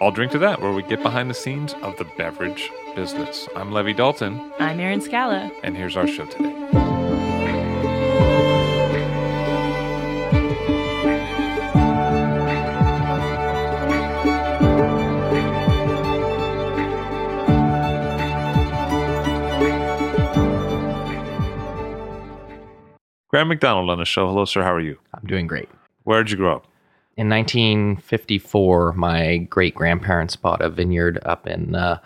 I'll drink to that, where we get behind the scenes of the beverage business. I'm Levi Dalton. I'm Erin Scala. And here's our show today. Graeme MacDonald on the show. Hello, sir. How are you? I'm doing great. Where did you grow up? In 1954, my great grandparents bought a vineyard up in uh,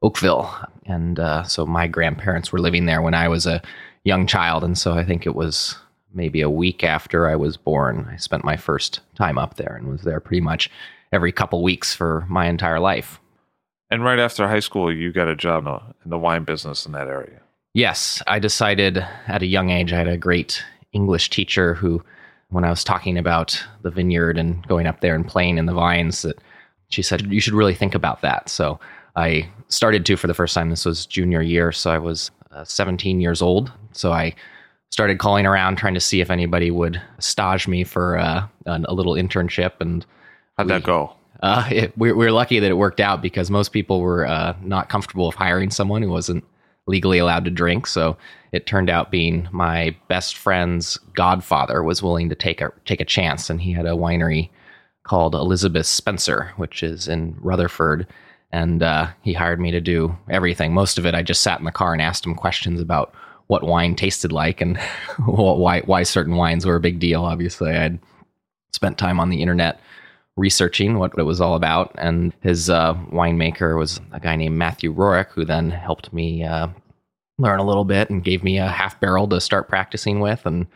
Oakville. And uh, so my grandparents were living there when I was a young child. And so I think it was maybe a week after I was born. I spent my first time up there and was there pretty much every couple weeks for my entire life. And right after high school, you got a job in the wine business in that area. Yes, I decided at a young age. I had a great English teacher who, when I was talking about the vineyard and going up there and playing in the vines, that she said you should really think about that. So I started to for the first time. This was junior year, so I was uh, 17 years old. So I started calling around trying to see if anybody would stage me for uh, a little internship. And how'd we, that go? Uh, it, we, we, were lucky that it worked out because most people were uh, not comfortable with hiring someone who wasn't legally allowed to drink. So it turned out being my best friend's godfather was willing to take a take a chance, and he had a winery called Elizabeth Spencer, which is in Rutherford. And uh, he hired me to do everything. Most of it, I just sat in the car and asked him questions about what wine tasted like and why why certain wines were a big deal. Obviously, I had spent time on the internet researching what it was all about. And his uh, winemaker was a guy named Matthew Rorick, who then helped me uh, learn a little bit and gave me a half barrel to start practicing with. And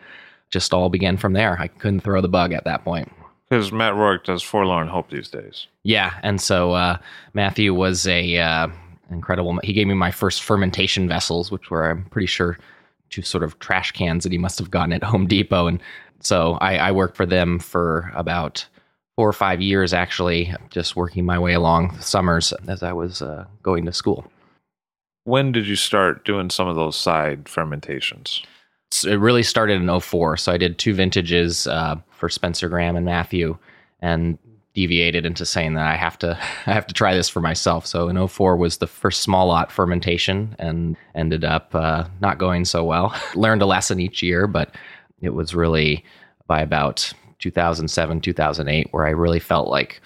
just all began from there. I couldn't throw the bug at that point. Because Matt Rorick does Forlorn Hope these days. Yeah. And so uh, Matthew was a uh, incredible. He gave me my first fermentation vessels, which were, I'm pretty sure, two sort of trash cans that he must have gotten at Home Depot. And so I, I worked for them for about four or five years actually, just working my way along summers as I was uh, going to school. When did you start doing some of those side fermentations? it really started in 04. So I did two vintages uh, for Spencer Graham and Matthew and deviated into saying that I have to I have to try this for myself. So in 04 was the first small lot fermentation and ended up uh, not going so well. Learned a lesson each year, but it was really by about 2007, 2008, where I really felt like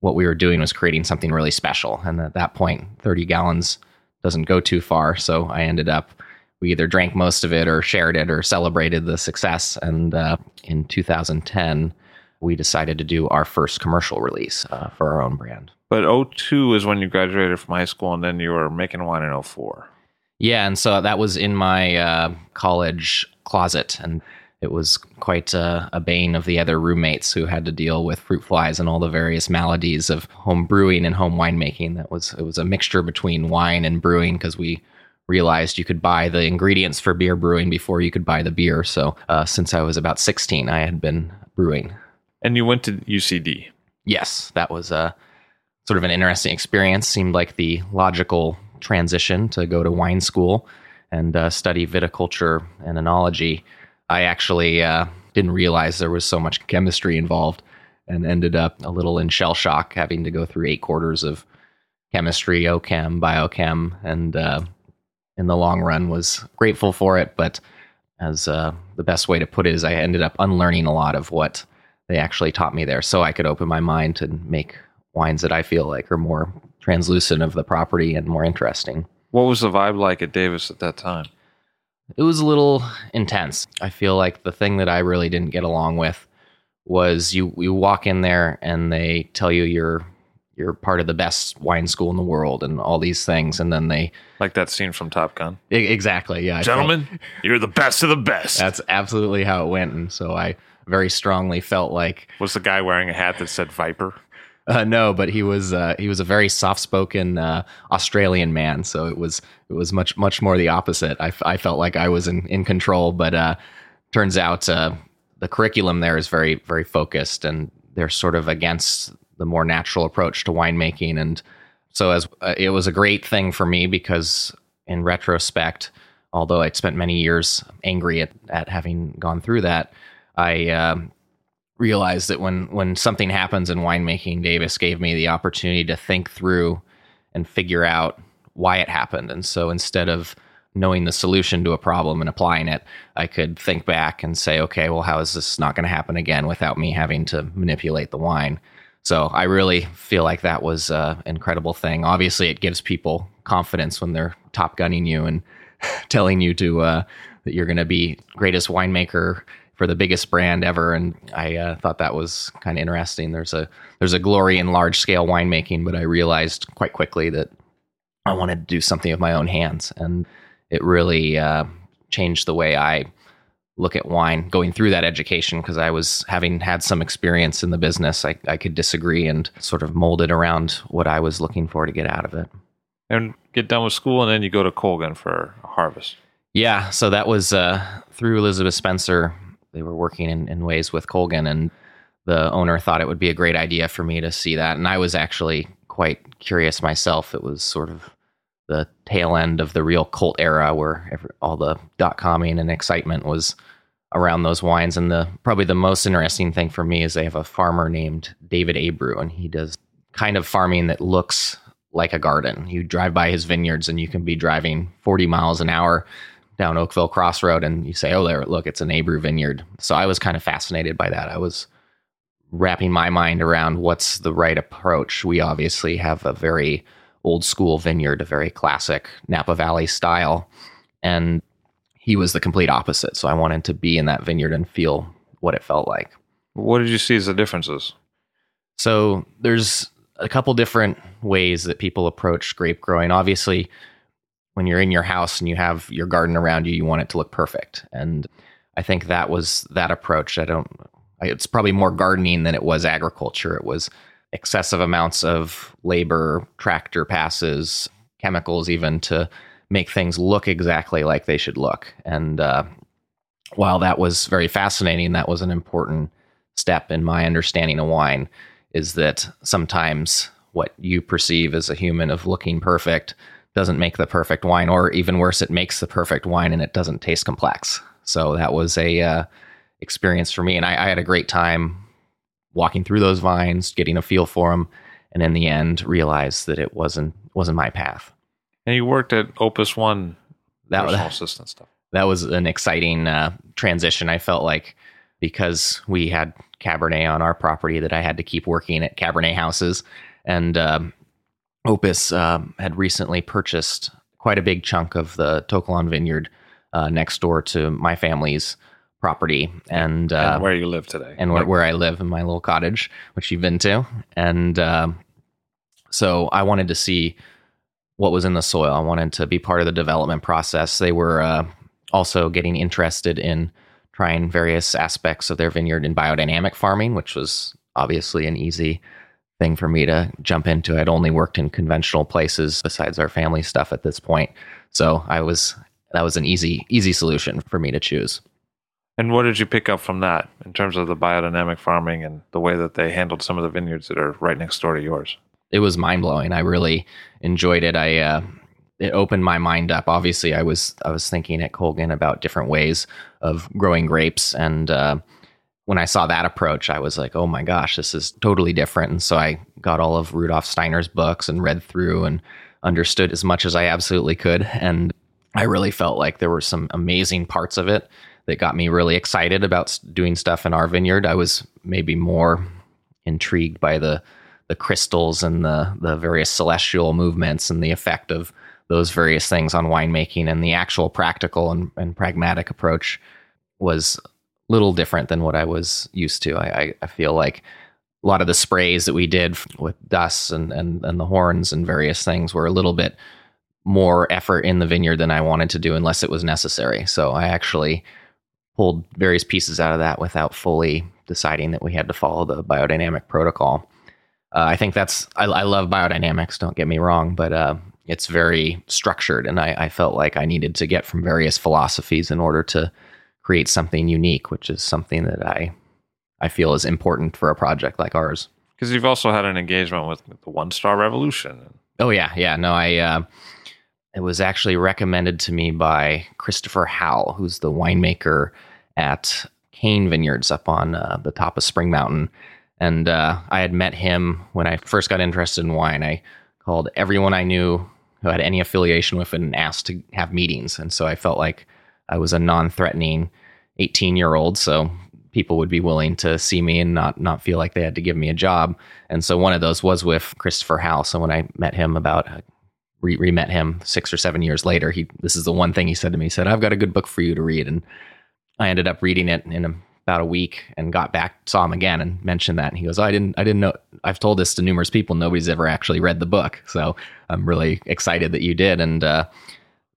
what we were doing was creating something really special. And at that point, 30 gallons doesn't go too far. So I ended up, we either drank most of it or shared it or celebrated the success. And uh, in 2010, we decided to do our first commercial release uh, for our own brand. But 02 is when you graduated from high school, and then you were making wine in 04. Yeah, and so that was in my uh, college closet, and it was quite a, a, bane of the other roommates who had to deal with fruit flies and all the various maladies of home brewing and home winemaking. That was it was a mixture between wine and brewing because we realized you could buy the ingredients for beer brewing before you could buy the beer. So uh, since I was about 16, I had been brewing. And you went to UCD. Yes, that was a sort of an interesting experience. Seemed like the logical transition to go to wine school and uh, study viticulture and enology I actually uh, didn't realize there was so much chemistry involved and ended up a little in shell shock having to go through eight quarters of chemistry, OChem, biochem, and uh, in the long run was grateful for it. But as uh, the best way to put it is, I ended up unlearning a lot of what they actually taught me there, so I could open my mind to make wines that I feel like are more translucent of the property and more interesting. What was the vibe like at Davis at that time? It was a little intense. I feel like the thing that I really didn't get along with was you you walk in there and they tell you you're you're part of the best wine school in the world and all these things and then they Like that scene from Top Gun. E- exactly yeah I felt- Gentlemen, you're the best of the best. that's absolutely how it went and so I very strongly felt like was the guy wearing a hat that said Viper? Uh, no, but he was uh, he was a very soft spoken uh, Australian man, so it was it was much much more the opposite. I, I felt like I was in in control, but uh, turns out uh, the curriculum there is very very focused, and they're sort of against the more natural approach to winemaking, and so as uh, it was a great thing for me because in retrospect, although I'd spent many years angry at at having gone through that, I. Realized that when when something happens in winemaking, Davis gave me the opportunity to think through and figure out why it happened. And so instead of knowing the solution to a problem and applying it, I could think back and say, okay, well, how is this not going to happen again without me having to manipulate the wine? So I really feel like that was an incredible thing. Obviously, it gives people confidence when they're top gunning you and telling you to uh, that you're going to be greatest winemaker for the biggest brand ever, and I uh, thought that was kind of interesting. There's a there's a glory in large scale winemaking, but I realized quite quickly that I wanted to do something with my own hands, and it really uh, changed the way I look at wine. Going through that education, because I was having had some experience in the business, I, I could disagree and sort of mold it around what I was looking for to get out of it. And get done with school, and then you go to Colgin for harvest. Yeah, so that was uh, through Elizabeth Spencer. They were working in, in ways with Colgin, and the owner thought it would be a great idea for me to see that. And I was actually quite curious myself. It was sort of the tail end of the real cult era where every, all the dot comming and excitement was around those wines. And the probably the most interesting thing for me is they have a farmer named David Abreu, and he does kind of farming that looks like a garden. You drive by his vineyards, and you can be driving 40 miles an hour down Oakville Crossroad and you say, oh, there, look, it's an Abreu vineyard. So I was kind of fascinated by that. I was wrapping my mind around what's the right approach. We obviously have a very old school vineyard, a very classic Napa Valley style. And he was the complete opposite. So I wanted to be in that vineyard and feel what it felt like. What did you see as the differences? So there's a couple different ways that people approach grape growing. Obviously, when you're in your house and you have your garden around you, you want it to look perfect. And I think that was that approach. I don't, it's probably more gardening than it was agriculture. It was excessive amounts of labor, tractor passes, chemicals, even to make things look exactly like they should look. And uh, while that was very fascinating, that was an important step in my understanding of wine is that sometimes what you perceive as a human of looking perfect doesn't make the perfect wine, or even worse, it makes the perfect wine and it doesn't taste complex. So that was a uh, experience for me, and I, I, had a great time walking through those vines, getting a feel for them, and in the end, realized that it wasn't wasn't my path. And you worked at Opus One, that was assistant stuff. that was an exciting uh, transition. I felt like because we had Cabernet on our property that I had to keep working at Cabernet houses, and um, Opus um, had recently purchased quite a big chunk of the To Kalon vineyard uh, next door to my family's property, and, uh, and where you live today. and where, where I live in my little cottage, which you've been to. And um, so I wanted to see what was in the soil. I wanted to be part of the development process. They were uh, also getting interested in trying various aspects of their vineyard in biodynamic farming, which was obviously an easy thing for me to jump into. I'd only worked in conventional places besides our family stuff at this point. So I was that was an easy easy solution for me to choose. And what did you pick up from that in terms of the biodynamic farming and the way that they handled some of the vineyards that are right next door to yours? It was mind blowing. I really enjoyed it. I uh, it opened my mind up. Obviously, I was I was thinking at Colgin about different ways of growing grapes, and uh, when I saw that approach, I was like, "Oh my gosh, this is totally different." And so I got all of Rudolf Steiner's books and read through and understood as much as I absolutely could, and I really felt like there were some amazing parts of it that got me really excited about doing stuff in our vineyard. I was maybe more intrigued by the the crystals and the the various celestial movements and the effect of those various things on winemaking and the actual practical and, and pragmatic approach was little different than what I was used to. I, I, feel like a lot of the sprays that we did with dust and, and, and the horns and various things were a little bit more effort in the vineyard than I wanted to do unless it was necessary. So I actually pulled various pieces out of that without fully deciding that we had to follow the biodynamic protocol. Uh, I think that's I, I, love biodynamics. Don't get me wrong, but uh, it's very structured, and I, I, felt like I needed to get from various philosophies in order to create something unique, which is something that I I feel is important for a project like ours. Because you've also had an engagement with, the One Straw Revolution. Oh yeah, yeah. No, I. Uh, it was actually recommended to me by Christopher Howell, who's the winemaker at Cain Vineyards up on uh, the top of Spring Mountain. And uh, I had met him when I first got interested in wine. I called everyone I knew who had any affiliation with it and asked to have meetings. And so I felt like I was a non threatening 18 year old. So people would be willing to see me and not not feel like they had to give me a job. And so one of those was with Christopher Howell, and when I met him about uh, re met him six or seven years later, he this is the one thing he said to me. He said, "I've got a good book for you to read," and I ended up reading it in about a week and got back, saw him again, and mentioned that. And he goes, oh, "I didn't, I didn't know. I've told this to numerous people. Nobody's ever actually read the book, so I'm really excited that you did." And uh,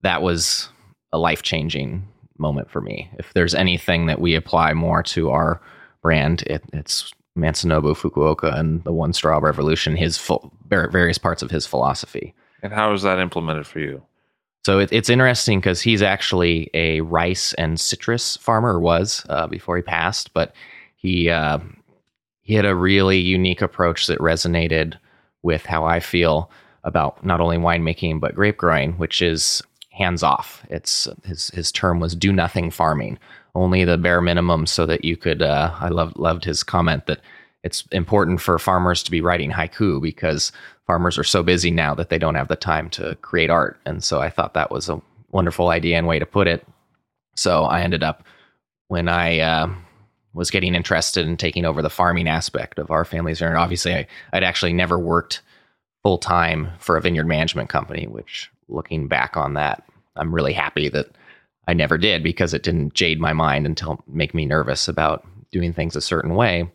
that was a life changing moment for me. If there's anything that we apply more to our brand, it, it's Masanobu Fukuoka and the One Straw Revolution. His full, various parts of his philosophy. And how is that implemented for you? So it, it's interesting because he's actually a rice and citrus farmer, was uh, before he passed, but he uh, he had a really unique approach that resonated with how I feel about not only winemaking but grape growing, which is hands off. It's his his term was do nothing farming, only the bare minimum, so that you could. Uh, I loved loved his comment that it's important for farmers to be writing haiku because farmers are so busy now that they don't have the time to create art. And so I thought that was a wonderful idea and way to put it. So I ended up when I uh, was getting interested in taking over the farming aspect of our family's vineyard. Obviously, I, I'd actually never worked full time for a vineyard management company. Which, looking back on that, I'm really happy that I never did because it didn't jade my mind until make me nervous about doing things a certain way.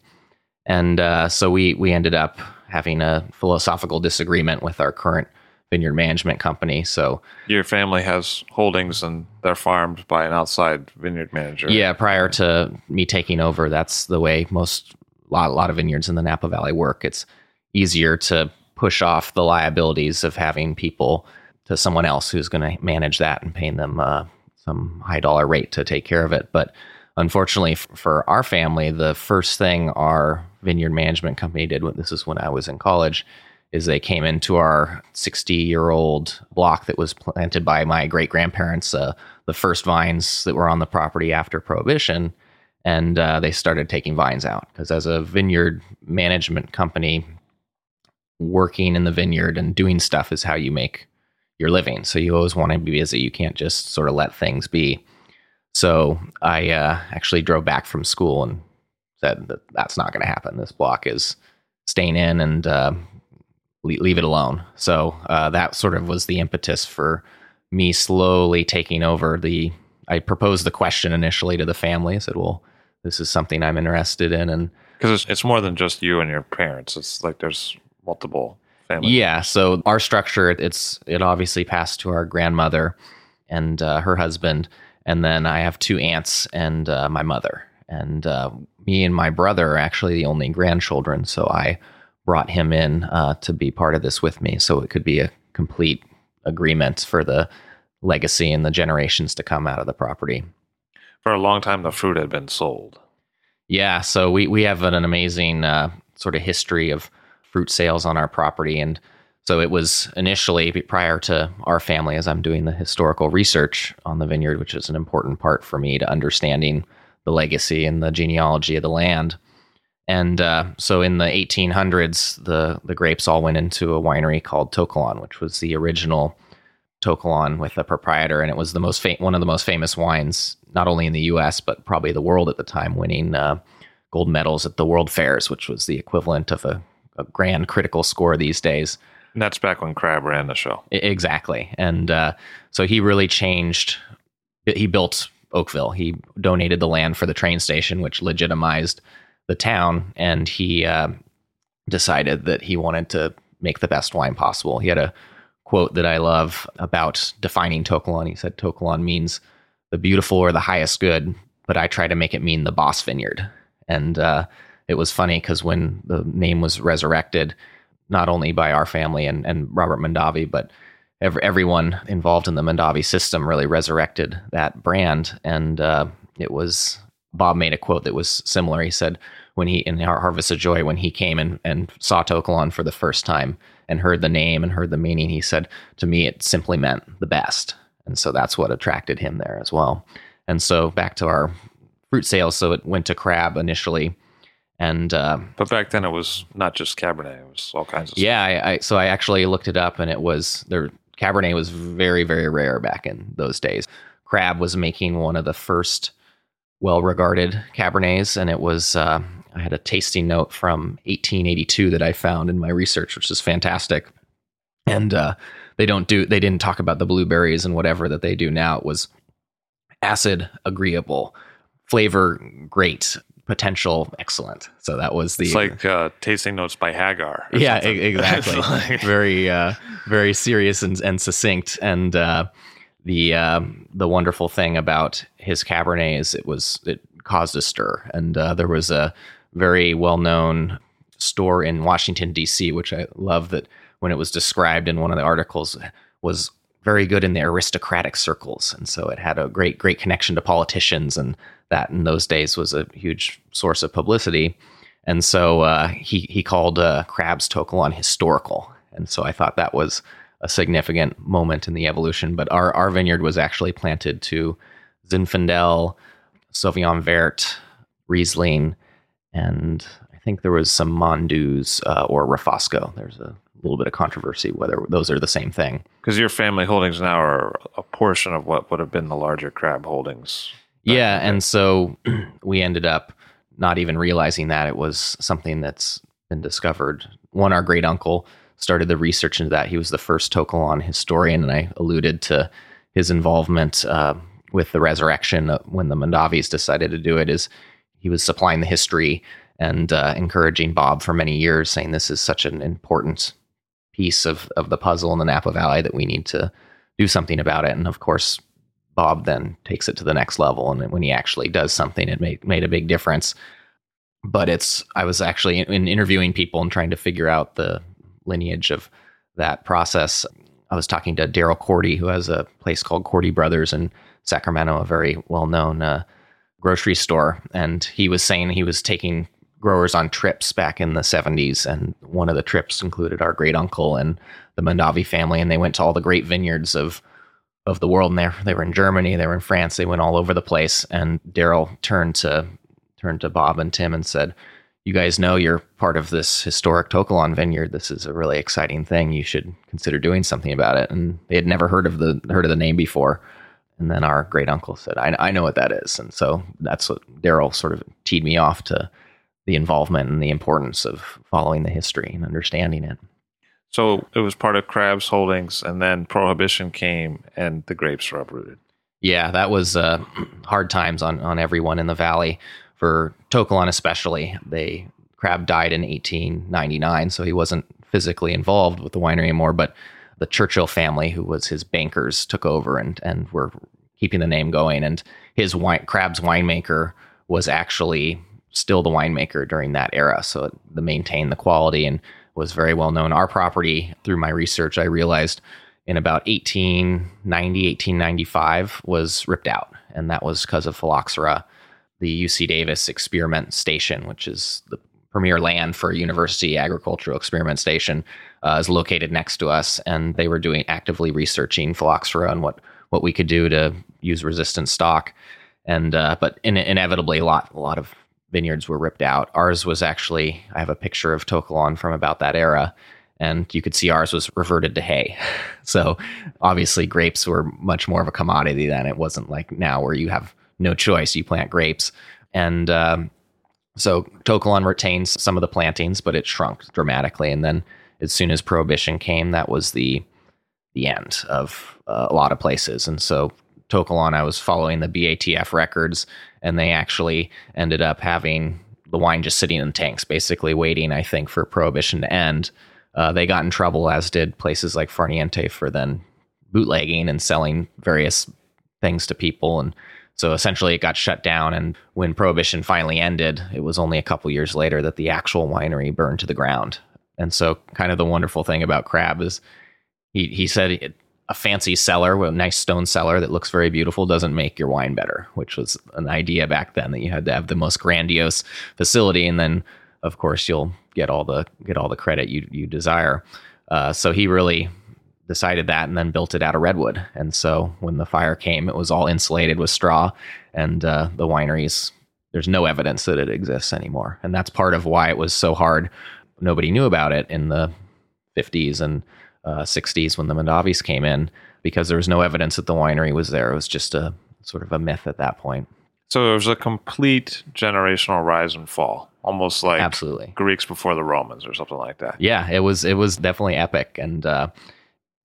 And uh, so we we ended up having a philosophical disagreement with our current vineyard management company. So your family has holdings and they're farmed by an outside vineyard manager. Yeah, prior to me taking over, that's the way most lot, lot of vineyards in the Napa Valley work. It's easier to push off the liabilities of having people to someone else who's going to manage that and paying them uh, some high dollar rate to take care of it. But unfortunately f- for our family, the first thing our vineyard management company did, this is when I was in college, is they came into our 60 year old block that was planted by my great grandparents, uh, the first vines that were on the property after Prohibition. And uh, they started taking vines out because, as a vineyard management company, working in the vineyard and doing stuff is how you make your living. So you always want to be busy. You can't just sort of let things be. So I uh, actually drove back from school and said that that's not going to happen. This block is staying in and uh, leave it alone. So uh, that sort of was the impetus for me slowly taking over the. I proposed the question initially to the family. I said, "Well, this is something I'm interested in," and because it's, it's more than just you and your parents. It's like there's multiple families. Yeah. So our structure, it's it obviously passed to our grandmother and uh, her husband, and then I have two aunts and uh, my mother. And uh, me and my brother are actually the only grandchildren. So I brought him in uh, to be part of this with me. So it could be a complete agreement for the legacy and the generations to come out of the property. For a long time, the fruit had been sold. Yeah. So we, we have an amazing uh, sort of history of fruit sales on our property. And so it was initially prior to our family, as I'm doing the historical research on the vineyard, which is an important part for me to understanding the legacy and the genealogy of the land. And uh, so in the 1800s, the, the grapes all went into a winery called To Kalon, which was the original To Kalon with a proprietor. And it was the most one of the most famous wines, not only in the US, but probably the world at the time, winning uh, gold medals at the world fairs, which was the equivalent of a a grand critical score these days. And that's back when Crabb ran the show. I- Exactly. And uh, so he really changed. He built Oakville. He donated the land for the train station, which legitimized the town. And he uh, decided that he wanted to make the best wine possible. He had a quote that I love about defining To Kalon. He said, To Kalon means the beautiful or the highest good, but I try to make it mean the boss vineyard. And uh, it was funny because when the name was resurrected, not only by our family and, and Robert Mondavi, but every, everyone involved in the Mondavi system really resurrected that brand. And uh, it was Bob made a quote that was similar. He said, when he in Harvest of Joy, when he came and, and saw To Kalon for the first time and heard the name and heard the meaning, he said, to me, it simply meant the best. And so that's what attracted him there as well. And so back to our fruit sales. So it went to Crabb initially. And uh, But back then it was not just Cabernet; it was all kinds of yeah, I, I so I actually looked it up, and it was there. Cabernet was very, very rare back in those days. Crabb was making one of the first well-regarded Cabernets, and it was. Uh, I had a tasting note from 1882 that I found in my research, which is fantastic. And uh, they don't do. They didn't talk about the blueberries and whatever that they do now. It was acid, agreeable, flavor, great, potential, excellent. So that was the. It's like uh, tasting notes by Hagar. yeah, something. exactly. Like- very, uh, very serious and, and succinct. And uh, the um, the wonderful thing about his Cabernet is it was it caused a stir, and uh, there was a very well known store in Washington D.C., which I love that when it was described in one of the articles was very good in the aristocratic circles, and so it had a great great connection to politicians, and that in those days was a huge source of publicity. And so uh, he he called uh, Crabb's To Kalon historical, and so I thought that was a significant moment in the evolution. But our our vineyard was actually planted to Zinfandel, Sauvignon Vert, Riesling, and I think there was some Mondeuse uh, or Refosco. There's a little bit of controversy whether those are the same thing. Because your family holdings now are a portion of what would have been the larger Crabb holdings. Yeah, and so we ended up not even realizing that it was something that's been discovered. One, our great uncle started the research into that. He was the first To Kalon historian, and I alluded to his involvement uh, with the resurrection uh, when the Mondavis decided to do it. Is he was supplying the history and uh, encouraging Bob for many years, saying this is such an important piece of of the puzzle in the Napa Valley that we need to do something about it. And of course, Bob then takes it to the next level, and when he actually does something, it made made a big difference. But it's I was actually in, in interviewing people and trying to figure out the lineage of that process. I was talking to Darrell Corti, who has a place called Corti Brothers in Sacramento, a very well known uh, grocery store, and he was saying he was taking growers on trips back in the 70s, and one of the trips included our great uncle and the Mondavi family, and they went to all the great vineyards of of the world. And they they were in Germany, they were in France, they went all over the place. And Darrell turned to turned to Bob and Tim and said, "You guys know you're part of this historic To Kalon vineyard. This is a really exciting thing. You should consider doing something about it." And they had never heard of the heard of the name before. And then our great uncle said, I, I know what that is. And so that's what Darrell sort of teed me off to the involvement and the importance of following the history and understanding it. So it was part of Crabb's holdings, and then Prohibition came, and the grapes were uprooted. Yeah, that was uh, hard times on, on everyone in the valley. For To Kalon especially, they Crabb died in 1899, so he wasn't physically involved with the winery anymore. But the Churchill family, who was his bankers, took over and and were keeping the name going. And his wine, Crabb's winemaker was actually still the winemaker during that era, so it, the maintained the quality and was very well known. Our property, through my research, I realized in about 1890, 1895 was ripped out. And that was because of phylloxera. The UC Davis experiment station, which is the premier land for a university agricultural experiment station, uh, is located next to us. And they were doing actively researching phylloxera and what, what we could do to use resistant stock. And, uh, but in, inevitably, a lot, a lot of vineyards were ripped out. Ours was actually, I have a picture of To Kalon from about that era, and you could see ours was reverted to hay. So obviously, grapes were much more of a commodity then. It wasn't like now where you have no choice, you plant grapes. And um, So To Kalon retains some of the plantings, but it shrunk dramatically. And then as soon as prohibition came, that was the the end of uh, a lot of places. And so To Kalon, I was following the BATF records, and they actually ended up having the wine just sitting in tanks, basically waiting, I think, for prohibition to end. Uh, they got in trouble, as did places like Farniente, for then bootlegging and selling various things to people. And so essentially it got shut down. And when prohibition finally ended, it was only a couple years later that the actual winery burned to the ground. And so, kind of the wonderful thing about Crabb is he, he said it, a fancy cellar, with a nice stone cellar that looks very beautiful, doesn't make your wine better, which was an idea back then that you had to have the most grandiose facility. And then, of course, you'll get all the get all the credit you you desire. Uh, so he really decided that and then built it out of redwood. And so when the fire came, it was all insulated with straw, and uh, the wineries. There's no evidence that it exists anymore, and that's part of why it was so hard. Nobody knew about it in the 50s and uh, 60s when the Mondavis came in because there was no evidence that the winery was there. It was just a sort of a myth at that point. So it was a complete generational rise and fall, almost like Absolutely. Greeks before the Romans or something like that. Yeah, it was it was definitely epic, and uh,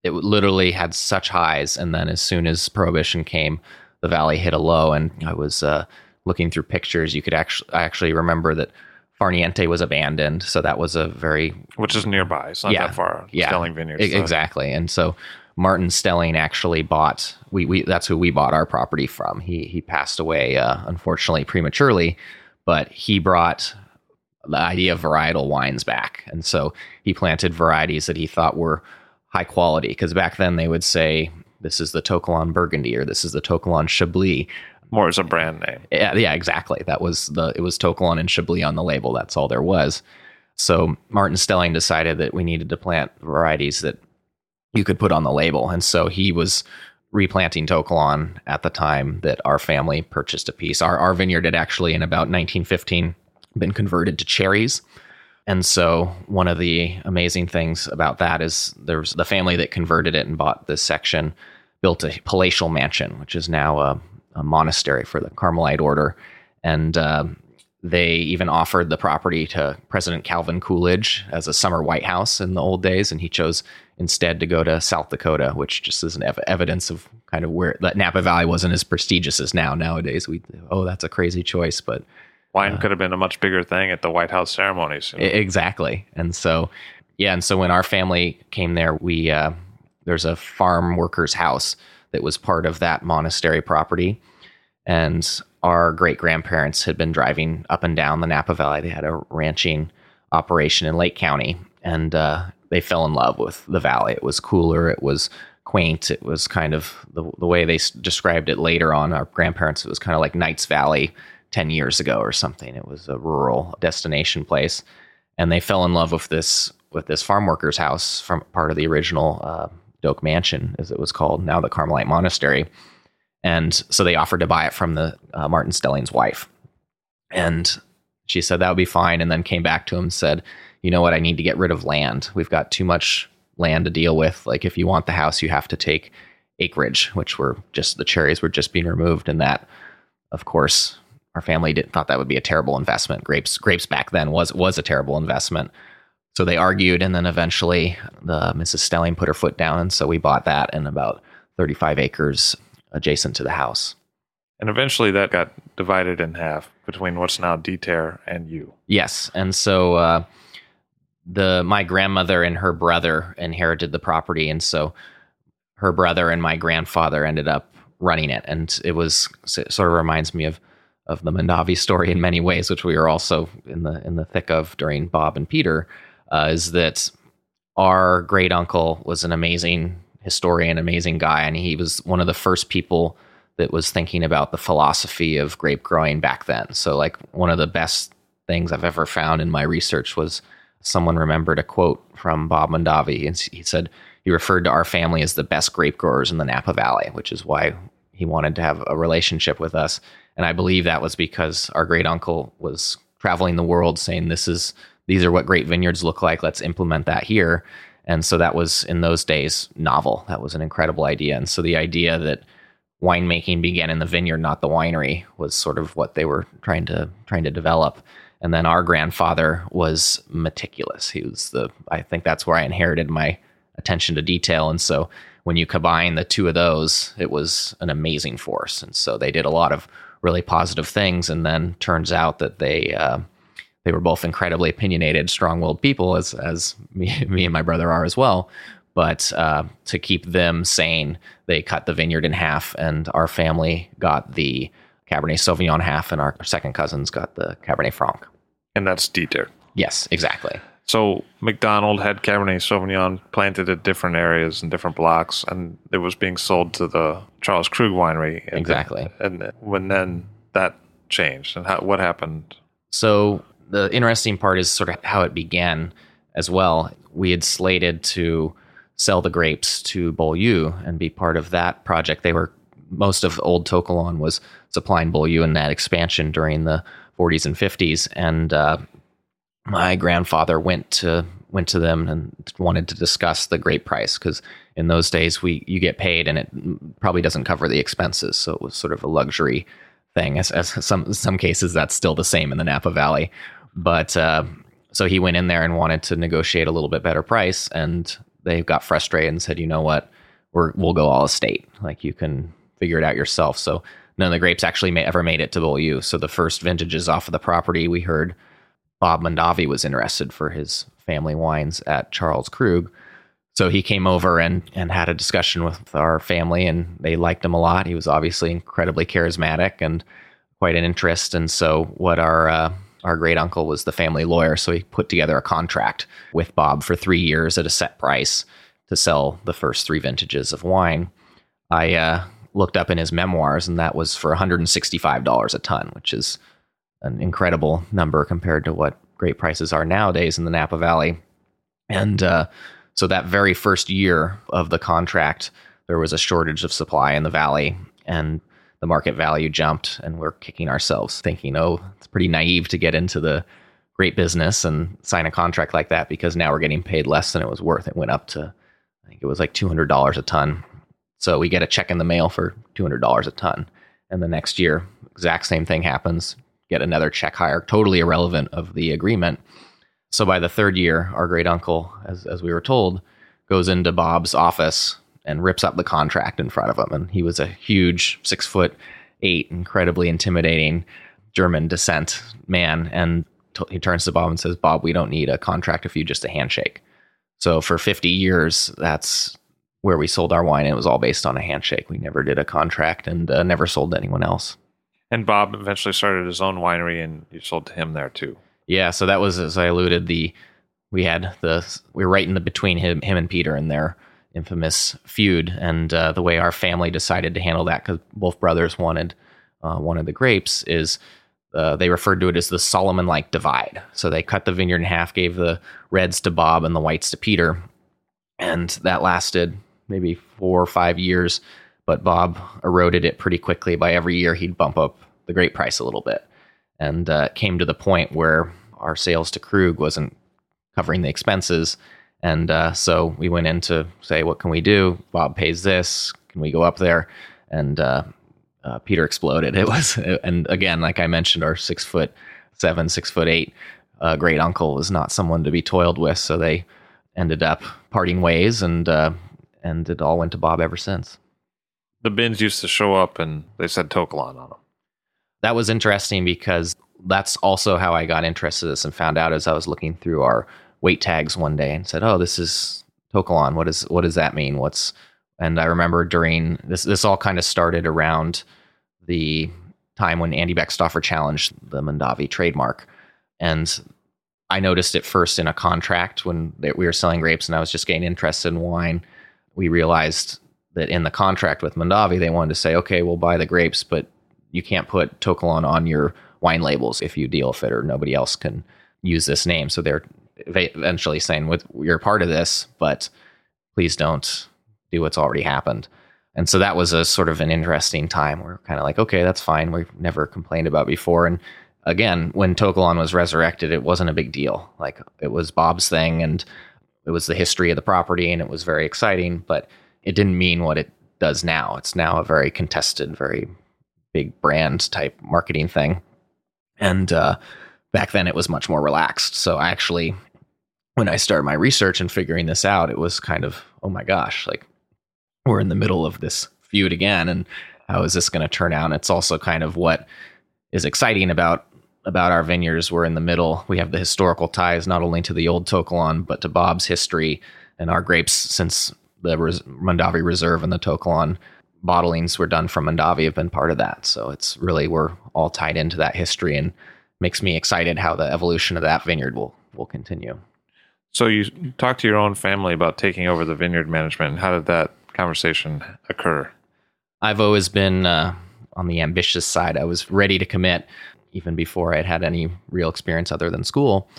it literally had such highs. And then as soon as Prohibition came, the valley hit a low. And I was uh, looking through pictures. You could actually I actually remember that Farniente was abandoned, so that was a very Which is nearby. It's not Yeah. that far. Yeah. Stelling Vineyards. E- exactly. And so Martin Stelling actually bought we, we that's who we bought our property from. He he passed away uh, unfortunately prematurely, but he brought the idea of varietal wines back. And so he planted varieties that he thought were high quality because back then they would say this is the Tokalon Burgundy or this is the Tokalon Chablis. More as a brand name. Yeah, yeah, exactly. That was the it was Tokalon and Chablis on the label. That's all there was. So Martin Stelling decided that we needed to plant varieties that you could put on the label, and so he was replanting Tokalon at the time that our family purchased a piece. Our our vineyard had actually in about 1915 been converted to cherries. And so one of the amazing things about that is there's the family that converted it and bought this section built a palatial mansion, which is now a, a monastery for the Carmelite order. And um, they even offered the property to President Calvin Coolidge as a summer White House in the old days, and he chose instead to go to South Dakota, which just is an ev- evidence of kind of where that Napa Valley wasn't as prestigious as now. Nowadays, we oh that's a crazy choice, but Wine could have been a much bigger thing at the White House ceremonies. you know. Exactly. And so, yeah. And so when our family came there, we, uh, there's a farm worker's house that was part of that monastery property. And our great grandparents had been driving up and down the Napa Valley. They had a ranching operation in Lake County and uh, they fell in love with the valley. It was cooler, it was quaint, it was kind of the, the way they s- described it later on. Our grandparents, it was kind of like Knights Valley 10 years ago or something. It was a rural destination place and they fell in love with this with this farm worker's house from part of the original uh, Doak Mansion, as it was called, now the Carmelite Monastery. And so they offered to buy it from the uh, Martin Stelling's wife, and she said that would be fine. And then came back to him and said, "You know what? I need to get rid of land. We've got too much land to deal with. Like if you want the house, you have to take acreage, which were just the cherries were just being removed, and that, of course." Our family didn't thought that would be a terrible investment. Grapes, grapes back then was was a terrible investment. So they argued, and then eventually the Mrs. Stelling put her foot down, and so we bought that and about 35 acres adjacent to the house. And eventually that got divided in half between what's now Detert and you. Yes, and so uh, the my grandmother and her brother inherited the property, and so her brother and my grandfather ended up running it, and it was it sort of reminds me of of the Mondavi story in many ways, which we were also in the in the thick of during Bob and Peter. Uh, is that our great uncle was an amazing historian, amazing guy, and he was one of the first people that was thinking about the philosophy of grape growing back then. So, like one of the best things I've ever found in my research was someone remembered a quote from Bob Mondavi, and he said he referred to our family as the best grape growers in the Napa Valley, which is why he wanted to have a relationship with us. And I believe that was because our great uncle was traveling the world saying, "This is these are what great vineyards look like. Let's implement that here." And so that was in those days novel. That was an incredible idea. And so the idea that winemaking began in the vineyard, not the winery, was sort of what they were trying to trying to develop. And then our grandfather was meticulous. He was the, I think that's where I inherited my attention to detail. And so when you combine the two of those, it was an amazing force. And so they did a lot of really positive things. And then turns out that they, uh, they were both incredibly opinionated, strong-willed people, as as me, me and my brother are as well. But uh, to keep them sane, they cut the vineyard in half, and our family got the Cabernet Sauvignon half, and our second cousins got the Cabernet Franc. And that's Detert. Yes, exactly. So MacDonald had Cabernet Sauvignon planted at different areas and different blocks, and it was being sold to the Charles Krug winery. And Exactly. Then, and when then that changed, and how, what happened? So the interesting part is sort of how it began as well. We had slated to sell the grapes to Beaulieu and be part of that project. They were most of old Tokalon was supplying Beaulieu in that expansion during the 40s and 50s, and uh, my grandfather went to went to them and wanted to discuss the grape price because in those days we you get paid and it probably doesn't cover the expenses, so it was sort of a luxury thing. As, as some some cases that's still the same in the Napa Valley, but uh, so he went in there and wanted to negotiate a little bit better price, and they got frustrated and said, you know what, we're we'll go all estate, like you can figure it out yourself. So none of the grapes actually ma- ever made it to Beaulieu. So the first vintages off of the property, we heard Bob Mondavi was interested for his family wines at Charles Krug. So he came over and, and had a discussion with our family, and they liked him a lot. He was obviously incredibly charismatic and quite an interest. And so, what our uh, our great uncle was the family lawyer, so he put together a contract with Bob for three years at a set price to sell the first three vintages of wine. I uh, looked up in his memoirs, and that was for $165 a ton, which is an incredible number compared to what great prices are nowadays in the Napa Valley. And uh, so that very first year of the contract, there was a shortage of supply in the valley, and the market value jumped, and we're kicking ourselves, thinking, "Oh, it's pretty naive to get into the great business and sign a contract like that because now we're getting paid less than it was worth." It went up to, I think it was like two hundred dollars a ton. So we get a check in the mail for two hundred dollars a ton, and the next year, exact same thing happens. Get another check higher, totally irrelevant of the agreement. So by the third year, our great uncle, as as we were told, goes into Bob's office and rips up the contract in front of him. And he was a huge six foot eight, incredibly intimidating German descent man. And t- he turns to Bob and says, Bob, we don't need a contract if you just a handshake. So for 50 years, that's where we sold our wine. It was all based on a handshake. We never did a contract and uh, never sold to anyone else. And Bob eventually started his own winery, and you sold to him there too. Yeah, so that was as I alluded. The we had the we were right in the between him him and Peter and their infamous feud, and uh, the way our family decided to handle that because both brothers wanted uh, wanted the grapes is. Uh, they referred to it as the Solomon like divide. So they cut the vineyard in half, gave the reds to Bob and the whites to Peter. And that lasted maybe four or five years. But Bob eroded it pretty quickly. By every year, he'd bump up the grape price a little bit. And uh, came to the point where our sales to Krug wasn't covering the expenses. And uh, so we went in to say, what can we do? Bob pays this. Can we go up there? And uh, uh, Peter exploded. It was, and again, like I mentioned, our six foot seven, six foot eight uh, great uncle was not someone to be toiled with. So they ended up parting ways, and uh, and it all went to Bob ever since. The bins used to show up, and they said To Kalon on them. That was interesting because that's also how I got interested in this and found out as I was looking through our weight tags one day and said, "Oh, this is To Kalon. What is what does that mean? What's?" And I remember during this, this all kind of started around the time when Andy Beckstoffer challenged the Mondavi trademark, and I noticed it first in a contract when we were selling grapes, and I was just getting interested in wine. We realized that in the contract with Mondavi, they wanted to say, "Okay, we'll buy the grapes, but you can't put To Kalon on your wine labels if you deal with it, or nobody else can use this name." So they're eventually saying, "With you're part of this, but please don't do what's already happened." And so that was a sort of an interesting time. We're kind of like, okay, that's fine. We've never complained about before. And again, when To Kalon was resurrected, it wasn't a big deal. Like it was Bob's thing, and it was the history of the property, and it was very exciting. But it didn't mean what it does now. It's now a very contested, very big brand type marketing thing. And uh, back then it was much more relaxed. So I actually, when I started my research and figuring this out, it was kind of, oh my gosh, like we're in the middle of this feud again. And how is this going to turn out? And it's also kind of what is exciting about about our vineyards. We're in the middle. We have the historical ties not only to the old To Kalon, but to Bob's history and our grapes since the Res- Mondavi Reserve and the To Kalon bottlings were done from Mondavi have been part of that. So it's really we're all tied into that history and makes me excited how the evolution of that vineyard will will continue. So you talked to your own family about taking over the vineyard management. How did that conversation occur? I've always been uh, on the ambitious side. I was ready to commit even before I had had any real experience other than school,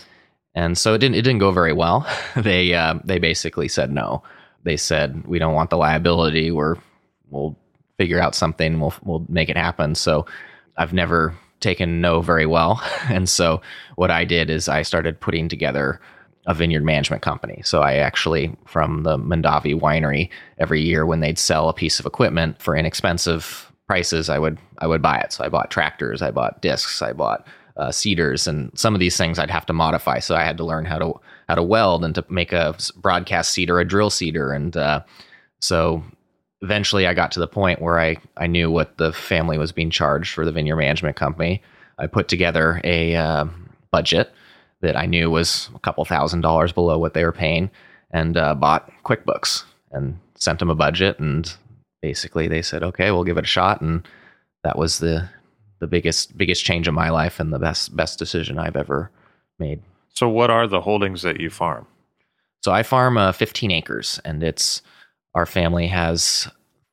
and so it didn't it didn't go very well. they uh, they basically said no. They said we don't want the liability. We're we'll figure out something. We'll we'll make it happen. So I've never taken no very well, and so what I did is I started putting together a vineyard management company. So I actually, from the Mondavi winery, every year when they'd sell a piece of equipment for inexpensive prices, I would I would buy it. So I bought tractors, I bought discs, I bought uh, seeders, and some of these things I'd have to modify. So I had to learn how to how to weld and to make a broadcast seeder, a drill seeder, and uh, so eventually I got to the point where I I knew what the family was being charged for the vineyard management company. I put together a uh, budget that I knew was a couple thousand dollars below what they were paying, and uh, bought QuickBooks and sent them a budget. And basically, they said, "Okay, we'll give it a shot." And that was the the biggest biggest change in my life and the best best decision I've ever made. So, what are the holdings that you farm? So, I farm uh, 15 acres, and it's our family has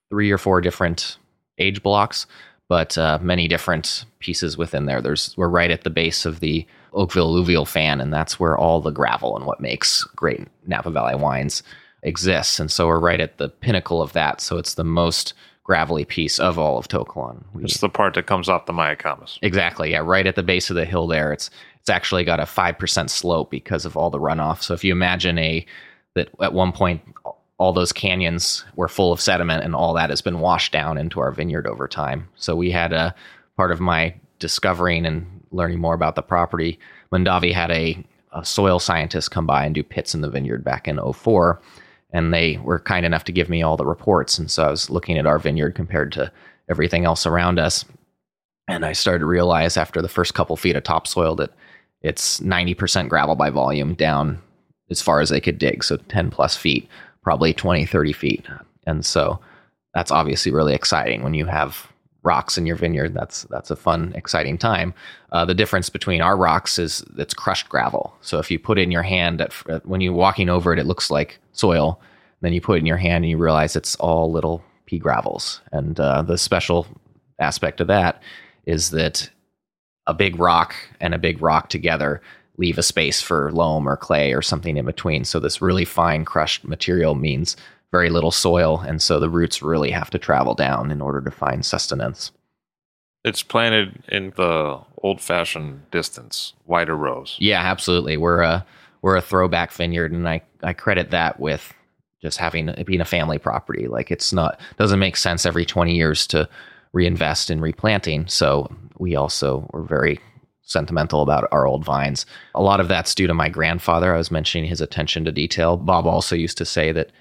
three or four different age blocks, but uh, many different pieces within there. There's we're right at the base of the Oakville alluvial fan, and that's where all the gravel and what makes great Napa Valley wines exists. And so we're right at the pinnacle of that. So it's the most gravelly piece of all of To Kalon. We, It's the part that comes off the Mayacamas. exactly, yeah, right at the base of the hill there. It's it's actually got a five percent slope because of all the runoff. So if you imagine a that at one point all those canyons were full of sediment and all that has been washed down into our vineyard over time. So we had a part of my discovering and learning more about the property. Mondavi had a, a soil scientist come by and do pits in the vineyard back in 04 and they were kind enough to give me all the reports and so I was looking at our vineyard compared to everything else around us and I started to realize after the first couple feet of topsoil that it's 90% gravel by volume down as far as they could dig so 10 plus feet probably 20, 30 feet. And so that's obviously really exciting when you have rocks in your vineyard. That's that's a fun, exciting time. Uh, the difference between our rocks is it's crushed gravel. So if you put it in your hand, at, when you're walking over it, it looks like soil. Then you put it in your hand and you realize it's all little pea gravels. And uh, the special aspect of that is that a big rock and a big rock together leave a space for loam or clay or something in between. So this really fine crushed material means very little soil, and so the roots really have to travel down in order to find sustenance. It's planted in the old-fashioned distance, wider rows. Yeah, absolutely. We're a we're a throwback vineyard, and I I credit that with just having being a family property. Like it's not doesn't make sense every twenty years to reinvest in replanting. So we also were very sentimental about our old vines. A lot of that's due to my grandfather. I was mentioning his attention to detail. Bob also used to say that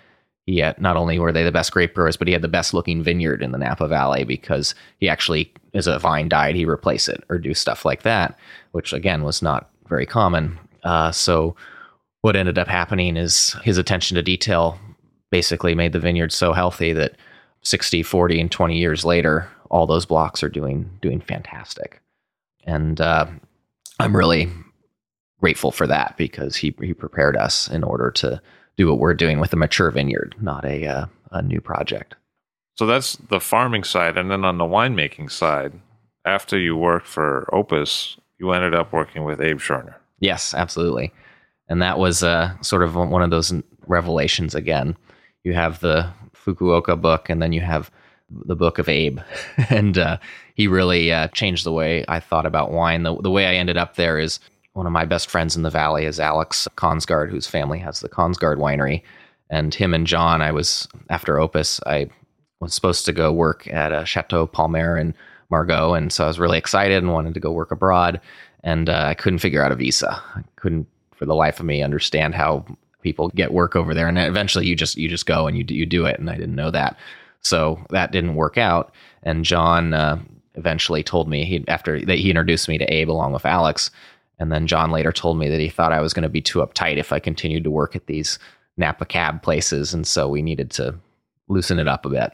he had, not only were they the best grape growers, but he had the best looking vineyard in the Napa Valley because he actually, as a vine died, he replace it or do stuff like that, which again was not very common. Uh, so what ended up happening is his attention to detail basically made the vineyard so healthy that 60, 40, and 20 years later, all those blocks are doing doing fantastic and uh, I'm really grateful for that because he he prepared us in order to do what we're doing with a mature vineyard, not a uh, a new project. So that's the farming side, and then on the winemaking side, after you worked for Opus, you ended up working with Abe Schoener. Yes, absolutely, and that was uh, sort of one of those revelations. Again, you have the Fukuoka book, and then you have the book of Abe, and uh, he really uh, changed the way I thought about wine. The, the way I ended up there is one of my best friends in the valley is Alex Kongsgaard, whose family has the Kongsgaard winery, and him and John. I was after Opus, I was supposed to go work at a Chateau Palmer in Margaux, and so I was really excited and wanted to go work abroad. and uh, I couldn't figure out a visa. I couldn't, for the life of me, understand how people get work over there. And eventually, you just you just go and you do, you do it. And I didn't know that, so that didn't work out. And John uh, eventually told me he after that he introduced me to Abe along with Alex, and then John later told me that he thought I was going to be too uptight if I continued to work at these Napa cab places, and so we needed to loosen it up a bit.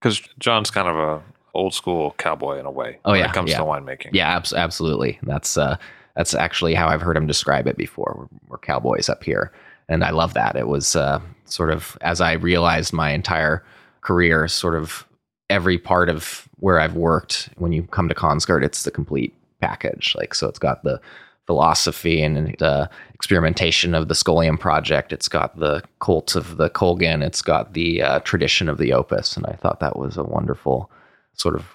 Because John's kind of a old school cowboy in a way. Oh, when yeah, it comes yeah. to winemaking. Yeah, abs- absolutely. That's uh, that's actually how I've heard him describe it before. We're, we're cowboys up here, and I love that. It was uh, sort of as I realized my entire career, sort of every part of where I've worked. When you come to Kongsgaard, it's the complete package. Like so, it's got the philosophy and uh, experimentation of the Scholium project. It's got the cult of the Colgin. It's got the uh, tradition of the Opus, and I thought that was a wonderful sort of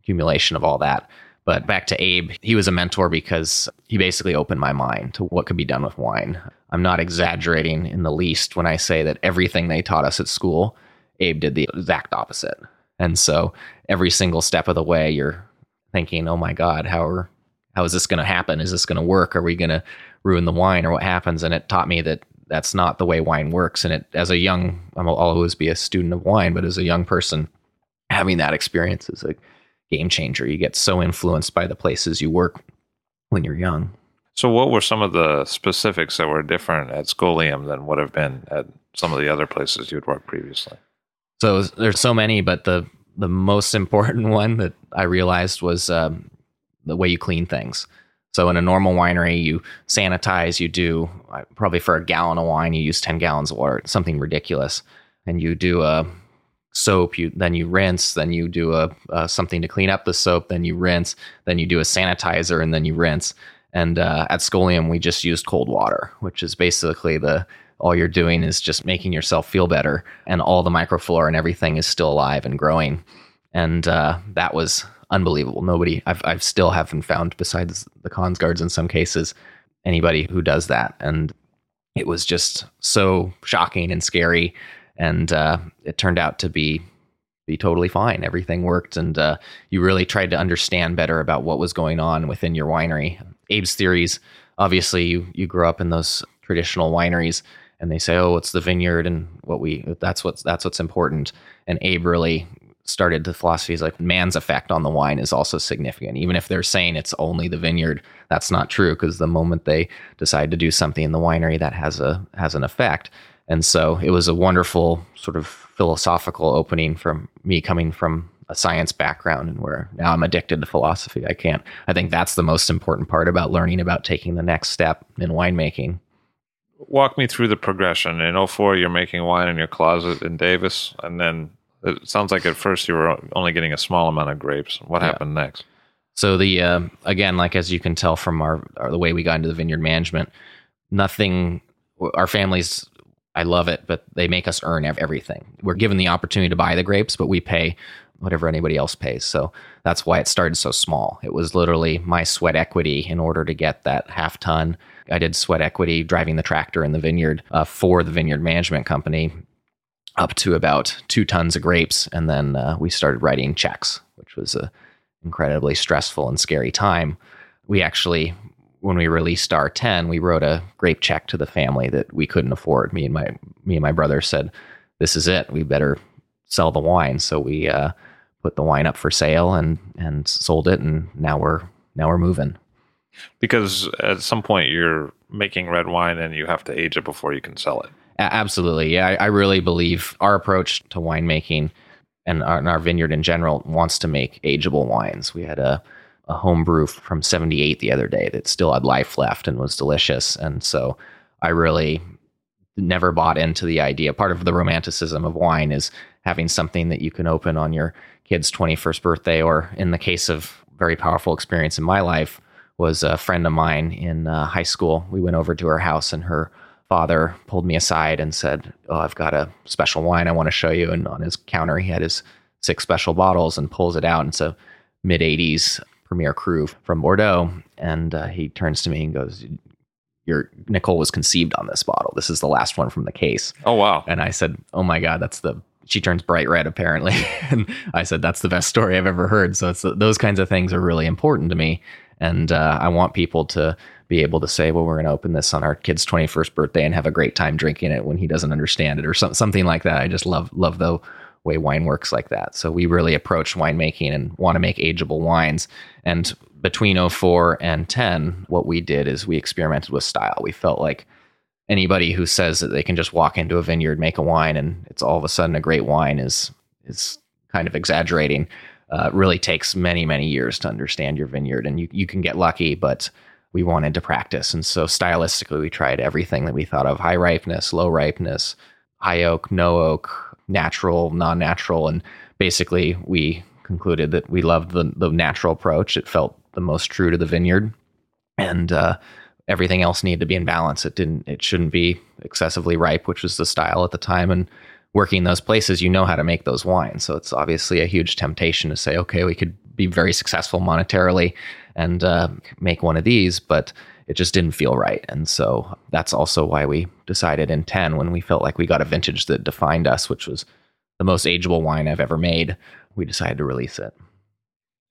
accumulation of all that. But back to Abe, he was a mentor because he basically opened my mind to what could be done with wine. I'm not exaggerating in the least when I say that everything they taught us at school, Abe did the exact opposite. And so every single step of the way, you're thinking, oh my God, how are, how is this going to happen? Is this going to work? Are we going to ruin the wine or what happens? And it taught me that that's not the way wine works. And it, as a young, I'll always be a student of wine, but as a young person, having that experience is a game changer. You get so influenced by the places you work when you're young. So, what were some of the specifics that were different at Scholium than would have been at some of the other places you'd worked previously? So there's so many, but the the most important one that I realized was um, the way you clean things. So in a normal winery, you sanitize. You do uh, probably for a gallon of wine, you use ten gallons of water, something ridiculous, and you do a soap. You then you rinse. Then you do a, uh something to clean up the soap. Then you rinse. Then you do a sanitizer, and then you rinse. And uh, at Scholium, we just used cold water, which is basically the all you're doing is just making yourself feel better, and all the microflora and everything is still alive and growing. And uh, that was unbelievable. Nobody, I've, I've still haven't found, besides the Kongsgaards in some cases, anybody who does that. And it was just so shocking and scary. And uh, it turned out to be be totally fine. Everything worked, and uh, you really tried to understand better about what was going on within your winery. Abe's theories, obviously, you you grew up in those traditional wineries, and they say, "Oh, it's the vineyard, and what we that's what's that's what's important." And Abe really started the philosophy is like man's effect on the wine is also significant. Even if they're saying it's only the vineyard, that's not true because the moment they decide to do something in the winery, that has a has an effect. And so it was a wonderful sort of philosophical opening from me coming from a science background and where now I'm addicted to philosophy. I can't. I think that's the most important part about learning about taking the next step in winemaking. Walk me through the progression. In 04, you're making wine in your closet in Davis, and then it sounds like at first you were only getting a small amount of grapes. What Yeah. happened next? So the uh, again, like as you can tell from our, our the way we got into the vineyard management, nothing. Our families, I love it, but they make us earn everything. We're given the opportunity to buy the grapes, but we pay whatever anybody else pays. So that's why it started so small. It was literally my sweat equity in order to get that half ton. I did sweat equity driving the tractor in the vineyard uh, for the vineyard management company up to about two tons of grapes. And then uh, we started writing checks, which was a incredibly stressful and scary time. We actually, when we released our 10, we wrote a grape check to the family that we couldn't afford. Me and my me and my brother said, "This is it. We better sell the wine." So we uh, put the wine up for sale and and sold it, and now we're now we're moving. Because at some point you're making red wine and you have to age it before you can sell it. Absolutely, yeah. I, I really believe our approach to winemaking and our, and our vineyard in general wants to make ageable wines. We had a a home brew from 78 the other day that still had life left and was delicious. And so I really never bought into the idea. Part of the romanticism of wine is having something that you can open on your kid's 21st birthday, or in the case of very powerful experience in my life, was a friend of mine in uh, high school. We went over to her house and her father pulled me aside and said, Oh, I've got a special wine I want to show you. And on his counter, he had his six special bottles and pulls it out. And so mid 80s Premier Cru from Bordeaux. And uh, he turns to me and goes, Your Nicole was conceived on this bottle. This is the last one from the case. Oh wow! And I said, Oh my God, that's the. She turns bright red, apparently. and I said, That's the best story I've ever heard. So it's those kinds of things are really important to me. And uh, I want people to be able to say, well, we're going to open this on our kid's 21st birthday and have a great time drinking it when he doesn't understand it or some, something like that. I just love, love the way wine works like that. So we really approach winemaking and want to make ageable wines. And between 04 and 10, what we did is we experimented with style. We felt like anybody who says that they can just walk into a vineyard, make a wine, and it's all of a sudden a great wine is is kind of exaggerating. Uh, really takes many many years to understand your vineyard, and you you can get lucky, but we wanted to practice, and so stylistically we tried everything that we thought of: high ripeness, low ripeness, high oak, no oak, natural, non natural, and basically we concluded that we loved the the natural approach. It felt the most true to the vineyard, and uh, everything else needed to be in balance. It didn't. It shouldn't be excessively ripe, which was the style at the time. And working those places, you know how to make those wines. So it's obviously a huge temptation to say, okay, we could be very successful monetarily and uh, make one of these, but it just didn't feel right. And so that's also why we decided in 10 when we felt like we got a vintage that defined us, which was the most ageable wine I've ever made, we decided to release it.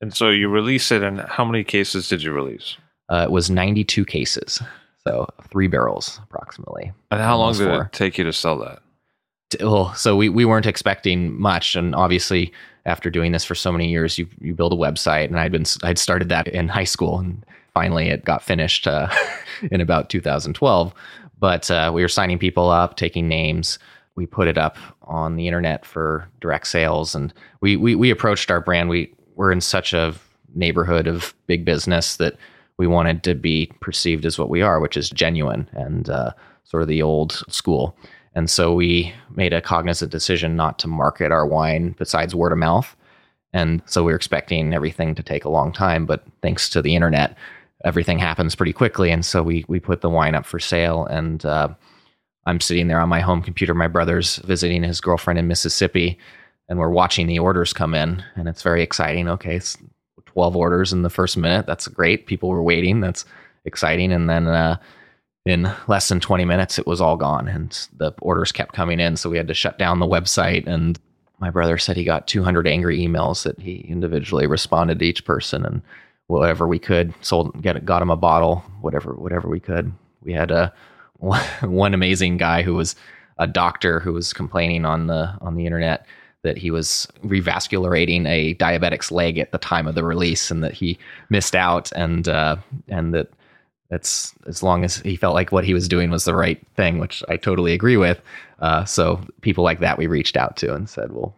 And so you release it, and how many cases did you release? Uh, it was 92 cases, so three barrels approximately. And how long did four. it take you to sell that? Well, so we, we weren't expecting much, and obviously, after doing this for so many years, you you build a website, and I'd been I'd started that in high school, and finally it got finished uh, in about 2012. But uh, we were signing people up, taking names. We put it up on the internet for direct sales, and we we, we approached our brand. We we're in such a neighborhood of big business that we wanted to be perceived as what we are, which is genuine and uh, sort of the old school. And so we made a cognizant decision not to market our wine besides word of mouth. And so we were expecting everything to take a long time, but thanks to the internet, everything happens pretty quickly. And so we we put the wine up for sale, and uh, I'm sitting there on my home computer. My brother's visiting his girlfriend in Mississippi, and we're watching the orders come in, and it's very exciting. Okay, it's 12 orders in the first minute. That's great. People were waiting. That's exciting. And then uh, in less than 20 minutes, it was all gone, and the orders kept coming in. So we had to shut down the website. And my brother said he got 200 angry emails that he individually responded to each person, and whatever we could sold get got him a bottle, whatever whatever we could. We had a one amazing guy who was a doctor who was complaining on the on the internet that he was revasculating a diabetic's leg at the time of the release and that he missed out and uh, and that that's as long as he felt like what he was doing was the right thing, which I totally agree with. Uh, so people like that we reached out to and said, "Well,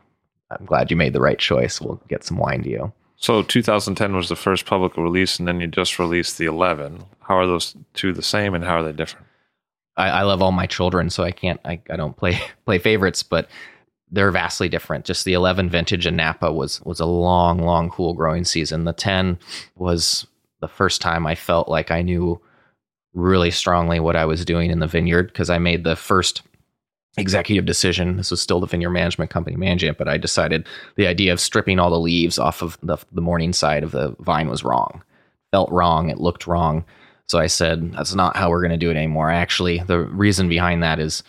I'm glad you made the right choice. We'll get some wine to you." So 2010 was the first public release, and then you just released the 11. How are those two the same, and how are they different? I, I love all my children, so I can't. I, I don't play play favorites, but they're vastly different. Just the 11 vintage in Napa was was a long, long cool growing season. The 10 was the first time I felt like I knew really strongly what I was doing in the vineyard because I made the first executive decision. This was still the vineyard management company managing it, but I decided the idea of stripping all the leaves off of the, the morning side of the vine was wrong. Felt wrong. It looked wrong. So I said, that's not how we're going to do it anymore. Actually, the reason behind that is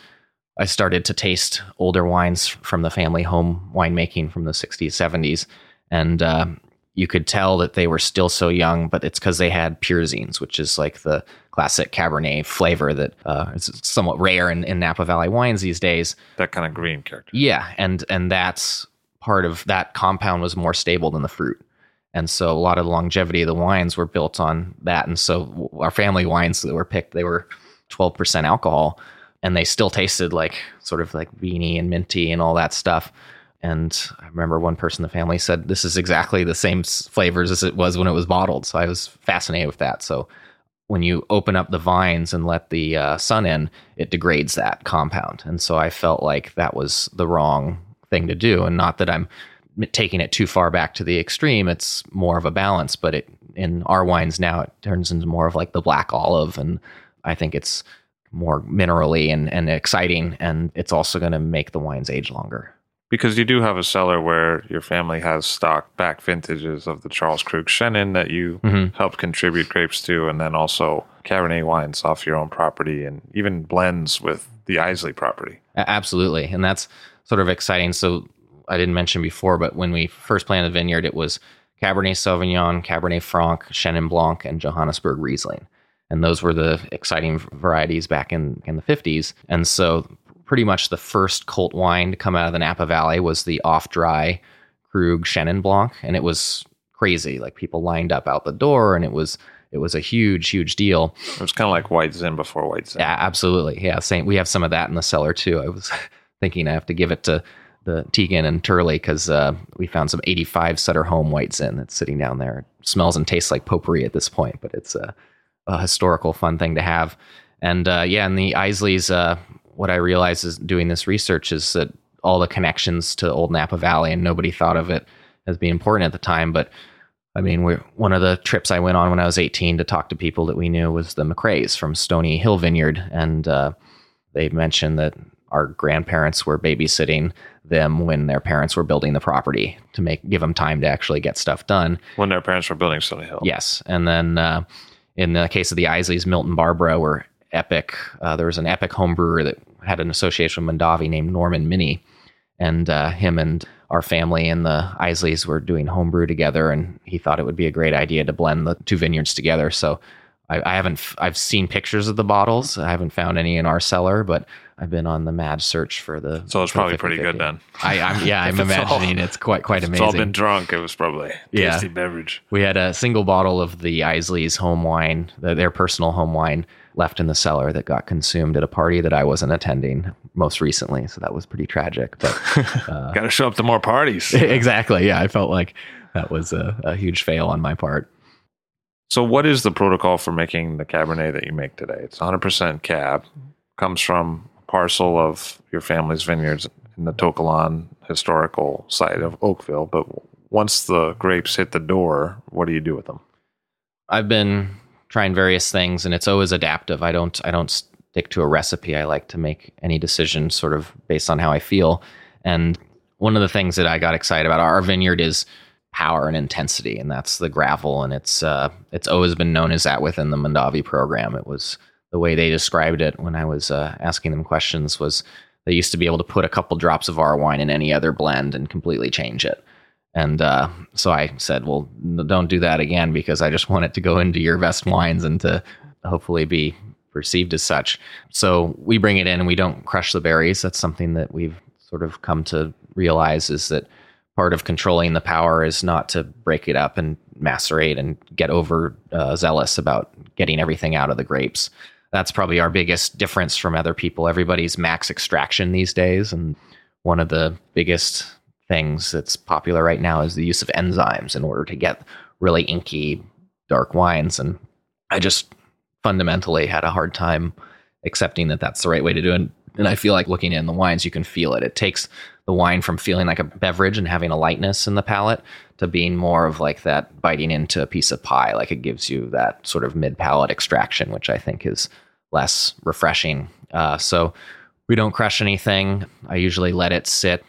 I started to taste older wines from the family home winemaking from the 60s, 70s. And uh, you could tell that they were still so young, but it's because they had pyrazines, which is like the classic Cabernet flavor that uh, is somewhat rare in, in Napa Valley wines these days. That kind of green character. Yeah, and and that's part of that compound was more stable than the fruit. And so a lot of the longevity of the wines were built on that. And so our family wines that were picked, they were 12% alcohol and they still tasted like sort of like beanie and minty and all that stuff. And I remember one person in the family said, This is exactly the same flavors as it was when it was bottled. So I was fascinated with that. So when you open up the vines and let the uh, sun in, it degrades that compound. And so I felt like that was the wrong thing to do. And not that I'm taking it too far back to the extreme, it's more of a balance. But it in our wines now, it turns into more of like the black olive. And I think it's more minerally and, and exciting. And it's also going to make the wines age longer. Because you do have a cellar where your family has stock back vintages of the Charles Krug Chenin that you Mhm. helped contribute grapes to, and then also Cabernet wines off your own property, and even blends with the Eisele property. Absolutely. And that's sort of exciting. So I didn't mention before, but when we first planted the vineyard, it was Cabernet Sauvignon, Cabernet Franc, Chenin Blanc, and Johannesburg Riesling. And those were the exciting varieties back in, in the 50s. And so, pretty much the first cult wine to come out of the Napa Valley was the off dry Krug Chenin Blanc. And it was crazy. Like people lined up out the door, and it was it was a huge, huge deal. It was kind of like White Zin before White Zin. Yeah, absolutely. Yeah, same. We have some of that in the cellar too. I was thinking I have to give it to the Tegan and Turley because uh, we found some 85 Sutter Home White Zin that's sitting down there. It smells and tastes like potpourri at this point, but it's a, a historical fun thing to have. And uh, yeah, and the Eiseles, uh, what I realized is doing this research is that all the connections to Old Napa Valley, and nobody thought of it as being important at the time, but I mean, one of the trips I went on when I was 18 to talk to people that we knew was the McCreas from Stony Hill Vineyard, and uh, they mentioned that our grandparents were babysitting them when their parents were building the property to make give them time to actually get stuff done. When their parents were building Stony Hill, yes, and then uh, in the case of the Eiseles, Milton Barbara were epic. Uh, there was an epic home brewer that had an association with Mondavi named Norman Minnie, and uh, him and our family and the Eiseles were doing homebrew together, and he thought it would be a great idea to blend the two vineyards together. So I, I haven't I've seen pictures of the bottles. I haven't found any in our cellar, but I've been on the mad search for the. So it's probably pretty good then. I, am yeah, I'm imagining all, it's quite quite amazing. It's all been drunk. It was probably tasty yeah. beverage. We had a single bottle of the Eiseles home wine, their personal home wine, left in the cellar that got consumed at a party that I wasn't attending most recently. So that was pretty tragic. But uh, got to show up to more parties. exactly. Yeah, I felt like that was a, a huge fail on my part. So, what is the protocol for making the Cabernet that you make today? It's 100% cab, comes from a parcel of your family's vineyards in the To Kalon historical site of Oakville. But once the grapes hit the door, what do you do with them? I've been trying various things and it's always adaptive. I don't I don't stick to a recipe. I like to make any decision sort of based on how I feel. And one of the things that I got excited about our vineyard is power and intensity, and that's the gravel. And it's uh, it's always been known as that within the Mondavi program. It was the way they described it when I was uh, asking them questions was they used to be able to put a couple drops of our wine in any other blend and completely change it. And uh, so I said, well, don't do that again because I just want it to go into your best wines and to hopefully be perceived as such. So we bring it in and we don't crush the berries. That's something that we've sort of come to realize is that part of controlling the power is not to break it up and macerate and get over uh, zealous about getting everything out of the grapes. That's probably our biggest difference from other people. Everybody's max extraction these days. And one of the biggest things that's popular right now is the use of enzymes in order to get really inky dark wines and i just fundamentally had a hard time accepting that that's the right way to do it and i feel like looking in the wines you can feel it. It takes the wine from feeling like a beverage and having a lightness in the palate to being more of like that biting into a piece of pie like it gives you that sort of mid palate extraction which i think is less refreshing. Uh, so we don't crush anything. I usually let it sit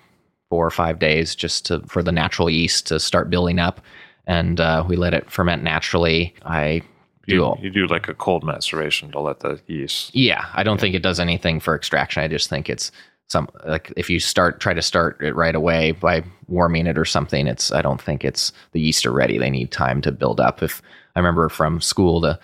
four or five days just to for the natural yeast to start building up, and uh, we let it ferment naturally. I do you, you, do like a cold maceration to let the yeast. Yeah, I don't yeah. think it does anything for extraction. I just think it's some like if you start try to start it right away by warming it or something. It's I don't think it's the yeast are ready. They need time to build up. If I remember from school, to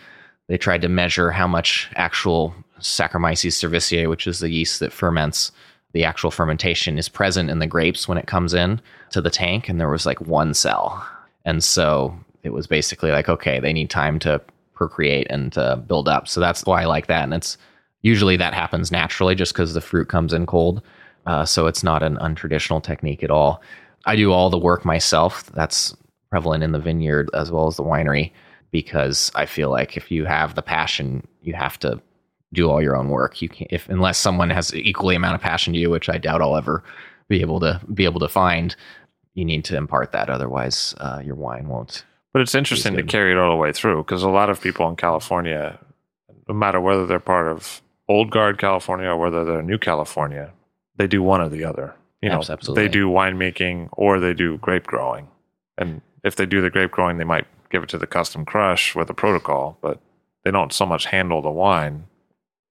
they tried to measure how much actual Saccharomyces cerevisiae, which is the yeast that ferments the actual fermentation is present in the grapes when it comes in to the tank and there was like one cell. And so it was basically like okay they need time to procreate and to build up. So that's why i like that. And it's usually that happens naturally just because the fruit comes in cold. Uh, so it's not an untraditional technique at all. I do all the work myself. That's prevalent in the vineyard as well as the winery because i feel like if you have the passion you have to do all your own work. You can't if unless someone has equally amount of passion to you, which I doubt I'll ever be able to be able to find. You need to impart that, otherwise uh, your wine won't. But it's interesting to carry it all the way through because a lot of people in California, no matter whether they're part of old guard California or whether they're new California, they do one or the other. You know, Absolutely. they do winemaking or they do grape growing, and if they do the grape growing, they might give it to the custom crush with a protocol, but they don't so much handle the wine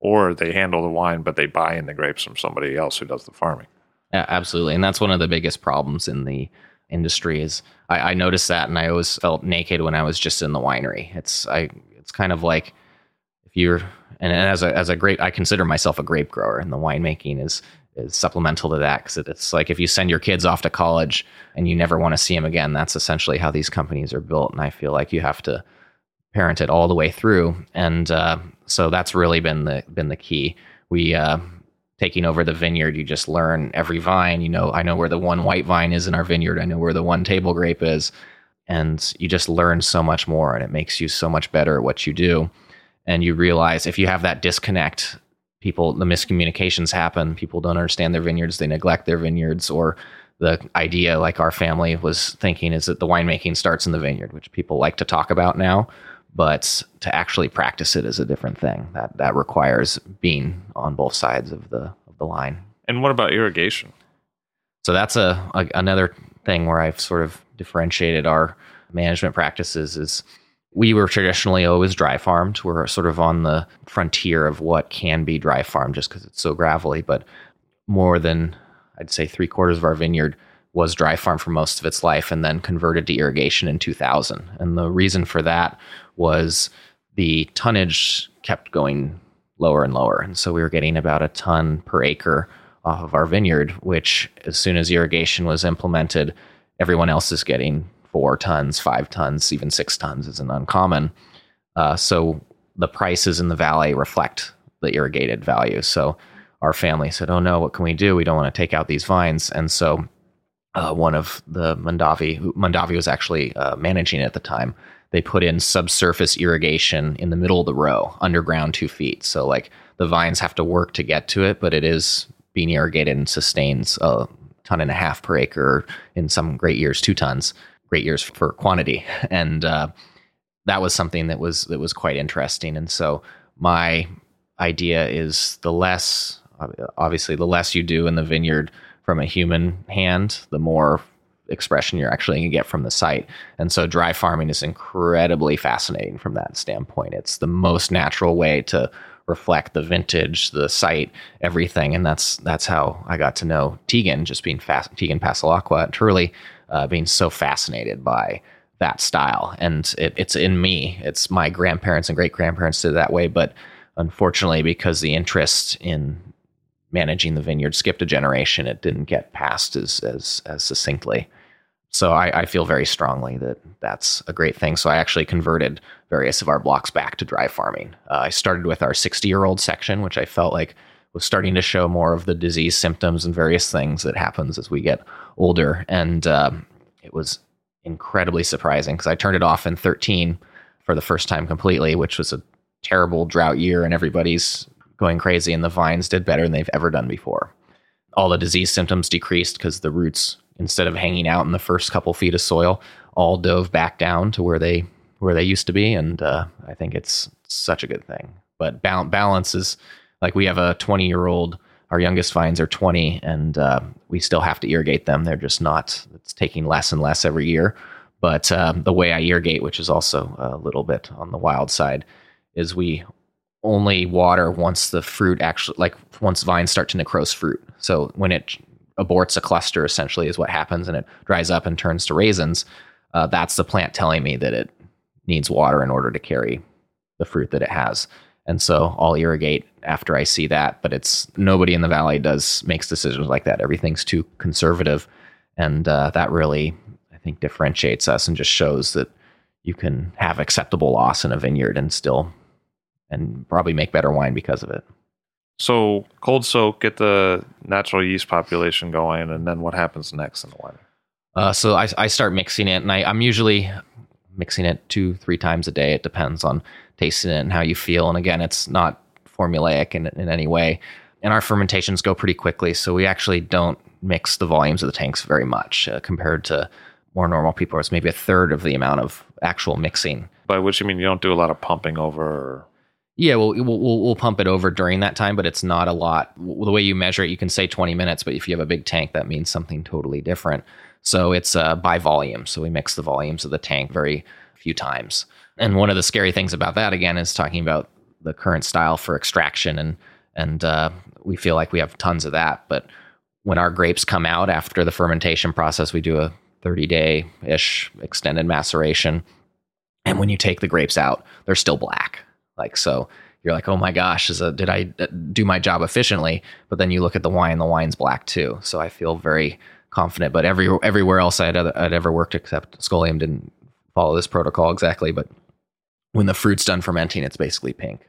or they handle the wine, but they buy in the grapes from somebody else who does the farming. Yeah, absolutely, and that's one of the biggest problems in the industry is I, I noticed that and I always felt naked when I was just in the winery. It's I it's kind of like if you're and as a as a grape I consider myself a grape grower and the winemaking is is supplemental to that because it's like if you send your kids off to college and you never want to see them again, that's essentially how these companies are built. And I feel like you have to parent it all the way through, and uh, so that's really been the been the key. We uh, taking over the vineyard, you just learn every vine. You know, I know where the one white vine is in our vineyard. I know where the one table grape is. And you just learn so much more and it makes you so much better at what you do. And you realize if you have that disconnect, people, the miscommunications happen. People don't understand their vineyards, they neglect their vineyards, or the idea, like our family was thinking, is that the winemaking starts in the vineyard, which people like to talk about now but to actually practice it is a different thing. That that requires being on both sides of the of the line. And what about irrigation? So that's a, a another thing where I've sort of differentiated our management practices is we were traditionally always dry farmed. We're sort of on the frontier of what can be dry farmed just because it's so gravelly, but more than I'd say three quarters of our vineyard was dry farm for most of its life and then converted to irrigation in 2000. And the reason for that was the tonnage kept going lower and lower. And so we were getting about a ton per acre off of our vineyard, which as soon as irrigation was implemented, everyone else is getting four tons, five tons, even six tons isn't uncommon. Uh, so the prices in the valley reflect the irrigated value. So our family said, "Oh no, what can we do? We don't want to take out these vines." And so uh, one of the Mondavi, who Mondavi was actually uh, managing at the time, they put in subsurface irrigation in the middle of the row, underground two feet. So like the vines have to work to get to it, but it is being irrigated and sustains a ton and a half per acre. In some great years, two tons. Great years for quantity, and uh, that was something that was that was quite interesting. And so my idea is the less, obviously, the less you do in the vineyard from a human hand, the more expression you're actually going to get from the site. And so dry farming is incredibly fascinating from that standpoint. It's the most natural way to reflect the vintage, the site, everything. And that's that's how I got to know Tegan, just being fast Tegan Passalacqua at Turley, uh, being so fascinated by that style. And it, it's in me. It's my grandparents and great grandparents did it that way, but unfortunately, because the interest in managing the vineyard skipped a generation. It didn't get passed as as as succinctly. So I, I, feel very strongly that that's a great thing. So I actually converted various of our blocks back to dry farming. Uh, I started with our 60 year old section, which I felt like was starting to show more of the disease symptoms and various things that happens as we get older. And um, it was incredibly surprising because I turned it off in 13 for the first time completely, which was a terrible drought year and everybody's going crazy, and the vines did better than they've ever done before. All the disease symptoms decreased because the roots, instead of hanging out in the first couple feet of soil, all dove back down to where they where they used to be, and uh, I think it's such a good thing. But balance is like we have a 20 year old. Our youngest vines are 20, and uh, we still have to irrigate them. They're just not. It's taking less and less every year. But uh, the way I irrigate, which is also a little bit on the wild side, is we only water once the fruit actually like once vines start to necrose fruit. So when it aborts a cluster, essentially is what happens, and it dries up and turns to raisins. Uh, that's the plant telling me that it needs water in order to carry the fruit that it has. And so I'll irrigate after I see that, but it's nobody in the valley does makes decisions like that. Everything's too conservative, and uh, that really I think differentiates us and just shows that you can have acceptable loss in a vineyard and still and probably make better wine because of it. So cold soak, get the natural yeast population going, and then what happens next in the wine? Uh, so I, I start mixing it, and I, I'm usually mixing it two, three times a day. It depends on tasting it and how you feel. And again, it's not formulaic in, in any way. And our fermentations go pretty quickly, so we actually don't mix the volumes of the tanks very much uh, compared to more normal people. It's maybe a third of the amount of actual mixing. By which you mean you don't do a lot of pumping over yeah, well, we'll, we'll, pump it over during that time, but it's not a lot. The way you measure it, you can say 20 minutes, but if you have a big tank, that means something totally different. So it's uh, by volume. So we mix the volumes of the tank very few times. And one of the scary things about that, again, is talking about the current style for extraction, and and uh, we feel like we have tons of that. But when our grapes come out after the fermentation process, we do a 30 day ish extended maceration. And when you take the grapes out, they're still black. Like, so you're like, oh my gosh, a, did I uh, do my job efficiently? But then you look at the wine, the wine's black too. So I feel very confident. But every everywhere else I'd, I'd ever worked, except Scholium, didn't follow this protocol exactly. But when the fruit's done fermenting, it's basically pink.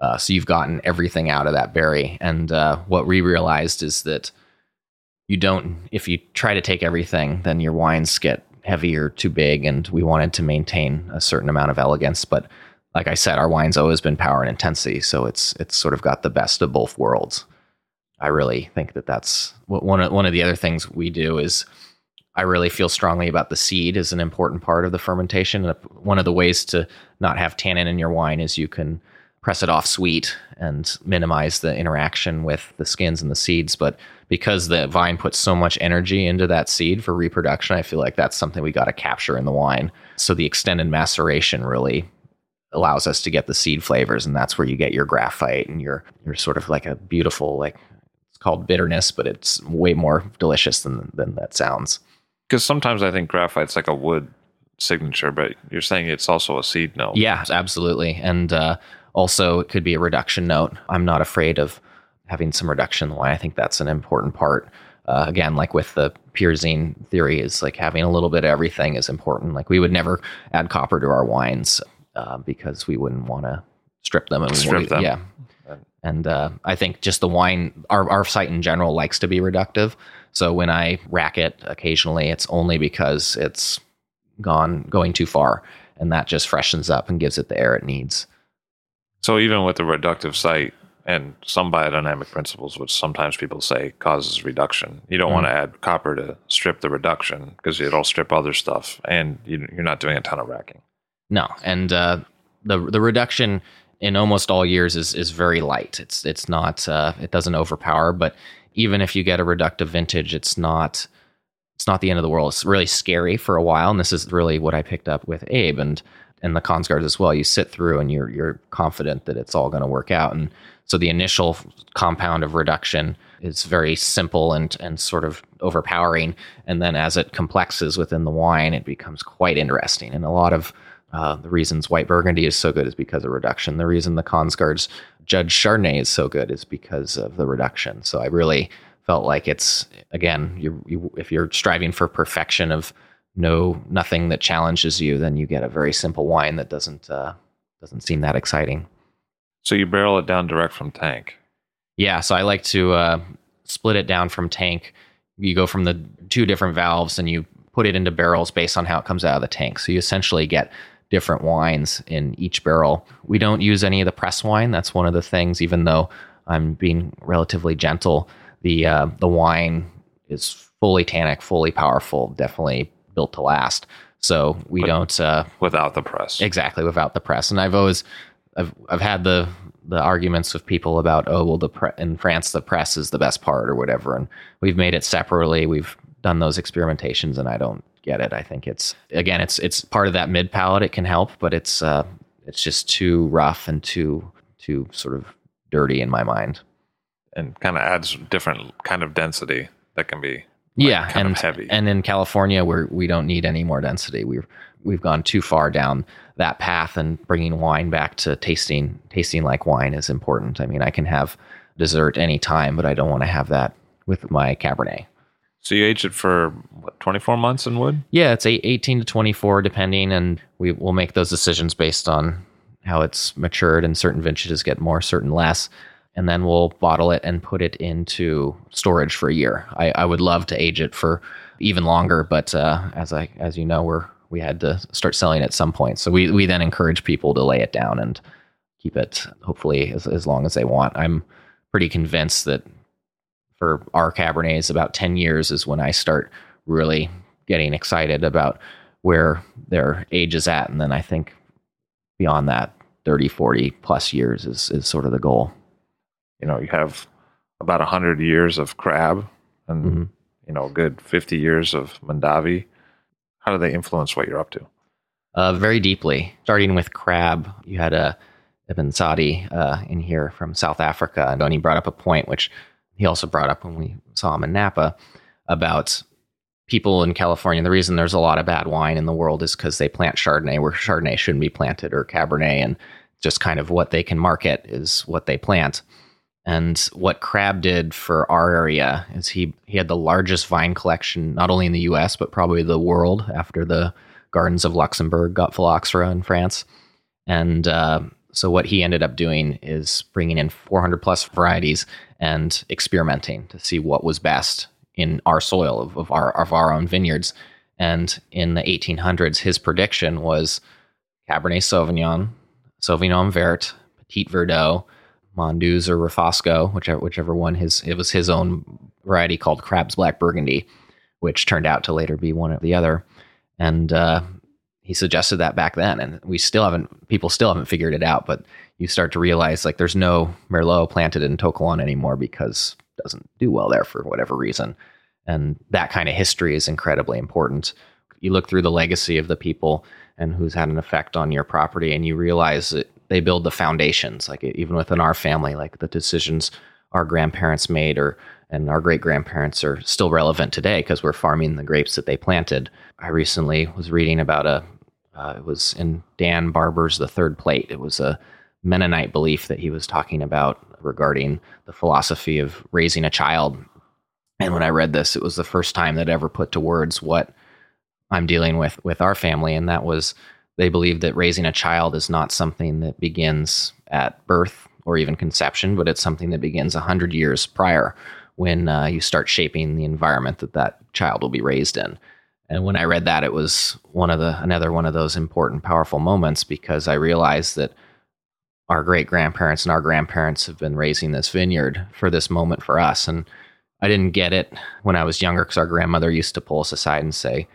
Uh, so you've gotten everything out of that berry. And uh, what we realized is that you don't, if you try to take everything, then your wines get heavy or too big. And we wanted to maintain a certain amount of elegance. But like I said, our wine's always been power and intensity. So it's, it's sort of got the best of both worlds. I really think that that's one of, one of the other things we do is I really feel strongly about the seed is an important part of the fermentation. And one of the ways to not have tannin in your wine is you can press it off sweet and minimize the interaction with the skins and the seeds. But because the vine puts so much energy into that seed for reproduction, I feel like that's something we got to capture in the wine. So the extended maceration really allows us to get the seed flavors, and that's where you get your graphite and your your sort of like a beautiful like it's called bitterness, but it's way more delicious than than that sounds. Because sometimes I think graphite's like a wood signature, but you're saying it's also a seed note. Yeah, absolutely. And uh, also, it could be a reduction note. I'm not afraid of having some reduction wine. I think that's an important part. Uh, again, like with the pyrazine theory, is like having a little bit of everything is important. Like we would never add copper to our wines uh, because we wouldn't want to strip them. And strip them. Yeah. And uh, I think just the wine, our, our site in general likes to be reductive. So when I rack it occasionally, it's only because it's gone going too far, and that just freshens up and gives it the air it needs. So even with the reductive site and some biodynamic principles, which sometimes people say causes reduction, you don't mm-hmm. want to add copper to strip the reduction because it'll strip other stuff, and you, are not doing a ton of racking. No, and uh, the the reduction in almost all years is is very light. It's it's not uh, it doesn't overpower, but even if you get a reductive vintage, it's not it's not the end of the world. It's really scary for a while, and this is really what I picked up with Abe and and the Kongsgaard as well. You sit through and you're you're confident that it's all going to work out, and so the initial compound of reduction is very simple and and sort of overpowering, and then as it complexes within the wine, it becomes quite interesting. And a lot of uh, the reasons white Burgundy is so good is because of reduction. The reason the Kongsgaard's Judge Chardonnay is so good is because of the reduction. So I really felt like it's again, you, you, if you're striving for perfection of no nothing that challenges you, then you get a very simple wine that doesn't uh, doesn't seem that exciting. So you barrel it down direct from tank. Yeah, so I like to uh, split it down from tank. You go from the two different valves and you put it into barrels based on how it comes out of the tank. So you essentially get different wines in each barrel. We don't use any of the press wine. That's one of the things, even though I'm being relatively gentle the uh, the wine is fully tannic, fully powerful, definitely built to last. So we but don't uh, without the press exactly without the press. And I've always I've I've had the the arguments with people about oh well the pre- in France the press is the best part or whatever, and we've made it separately. We've done those experimentations, and I don't get it. I think it's again it's it's part of that mid palate. It can help, but it's uh, it's just too rough and too too sort of dirty in my mind and kind of adds different kind of density that can be like, yeah and heavy. And in California, where we don't need any more density, we've we've gone too far down that path, and bringing wine back to tasting tasting like wine is important. I mean, I can have dessert anytime, but I don't want to have that with my Cabernet. So you age it for what, 24 months in wood? Yeah, it's 18 to 24 depending and we will make those decisions based on how it's matured and certain vintages get more, certain less and then we'll bottle it and put it into storage for a year. I, I would love to age it for even longer, but uh, as I as you know, we're we had to start selling at some point. So we we then encourage people to lay it down and keep it hopefully as, as long as they want. I'm pretty convinced that for our Cabernets, about 10 years is when I start really getting excited about where their age is at. And then I think beyond that, 30, 40 plus years is, is sort of the goal you know, you have about 100 years of Crabb and, mm-hmm. you know, a good 50 years of Mondavi. How do they influence what you're up to? Uh, very deeply. Starting with Crabb, you had a Eben Sadie uh, in here from South Africa, and he brought up a point which he also brought up when we saw him in Napa about people in California, the reason there's a lot of bad wine in the world is because they plant Chardonnay where Chardonnay shouldn't be planted or Cabernet, and just kind of what they can market is what they plant. And what Crabb did for our area is he he had the largest vine collection not only in the U.S. but probably the world after the gardens of Luxembourg got phylloxera in France. And uh, so what he ended up doing is bringing in 400 plus varieties and experimenting to see what was best in our soil of, of our of our own vineyards. And in the 1800s, his prediction was Cabernet Sauvignon, Sauvignon Vert, Petit Verdot, Mondeuse or Refosco, whichever whichever one his it was his own variety called Crabb's Black Burgundy, which turned out to later be one or the other. And uh, he suggested that back then, and we still haven't people still haven't figured it out. But you start to realize like there's no Merlot planted in To Kalon anymore because it doesn't do well there for whatever reason. And that kind of history is incredibly important. You look through the legacy of the people and who's had an effect on your property, and you realize that they build the foundations. Like even within our family, like the decisions our grandparents made or and our great grandparents are still relevant today because we're farming the grapes that they planted. I recently was reading about a uh, it was in Dan Barber's The Third Plate. It was a Mennonite belief that he was talking about regarding the philosophy of raising a child. And when I read this, it was the first time that I ever put to words what I'm dealing with with our family, and that was they believe that raising a child is not something that begins at birth or even conception, but it's something that begins 100 years prior when uh, you start shaping the environment that that child will be raised in. And when I read that, it was one of the another one of those important, powerful moments because I realized that our great grandparents and our grandparents have been raising this vineyard for this moment for us. And I didn't get it when I was younger because our grandmother used to pull us aside and say,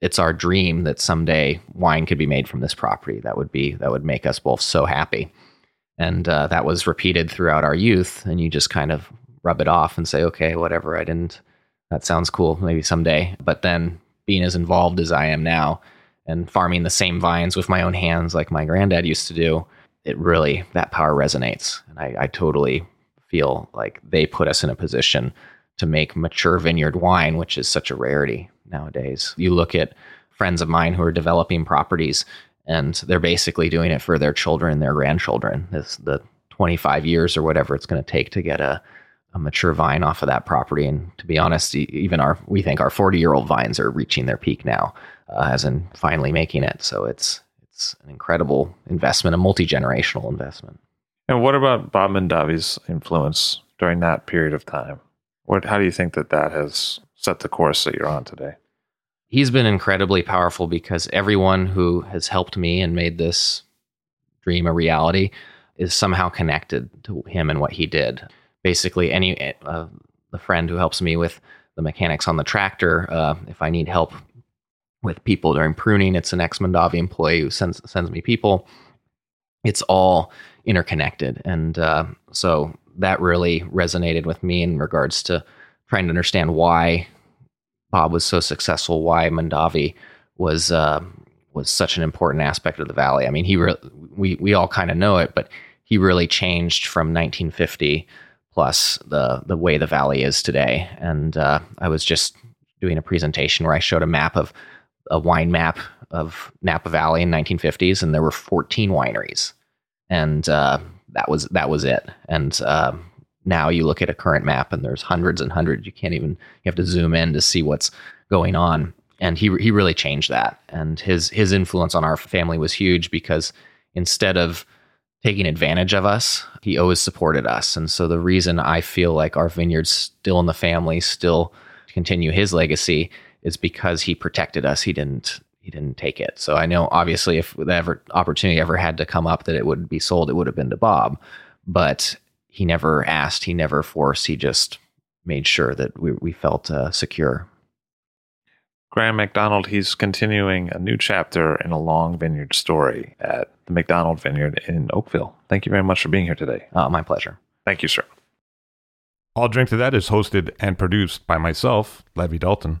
it's our dream that someday wine could be made from this property. That would be that would make us both so happy. And uh, that was repeated throughout our youth. And you just kind of rub it off and say, okay, whatever. I didn't. That sounds cool. Maybe someday. But then being as involved as I am now and farming the same vines with my own hands like my granddad used to do, it really that power resonates. And I, I totally feel like they put us in a position to make mature vineyard wine, which is such a rarity nowadays. You look at friends of mine who are developing properties and they're basically doing it for their children their grandchildren. This the 25 years or whatever it's going to take to get a, a mature vine off of that property. And to be honest, even our we think our 40 year old vines are reaching their peak now, uh, as in finally making it. So it's it's an incredible investment, a multi generational investment. And what about Bob Mondavi's influence during that period of time? What how do you think that that has set the course that you're on today? He's been incredibly powerful because everyone who has helped me and made this dream a reality is somehow connected to him and what he did. Basically, any uh, the friend who helps me with the mechanics on the tractor, uh, if I need help with people during pruning, it's an ex Mondavi employee who sends sends me people. It's all interconnected, and uh, so that really resonated with me in regards to trying to understand why Bob was so successful, why Mondavi was uh, was such an important aspect of the valley. I mean, he re- we we all kind of know it, but he really changed from 1950 plus the the way the valley is today. And uh, I was just doing a presentation where I showed a map of a wine map of Napa Valley in 1950s, and there were 14 wineries, and uh, that was that was it. And um, now you look at a current map and there's hundreds and hundreds. You can't even, you have to zoom in to see what's going on. And he, he really changed that. And his, his influence on our family was huge because instead of taking advantage of us, he always supported us. And so the reason I feel like our vineyard's still in the family, still continue his legacy is because he protected us. He didn't, he didn't take it. So I know obviously if the ever opportunity ever had to come up that it would be sold, it would have been to Bob. But he never asked, he never forced, he just made sure that we, we felt uh, secure. Graeme MacDonald, he's continuing a new chapter in a long vineyard story at the MacDonald Vineyard in Oakville. Thank you very much for being here today. Uh, my pleasure. Thank you, sir. I'll Drink to That is hosted and produced by myself, Levi Dalton.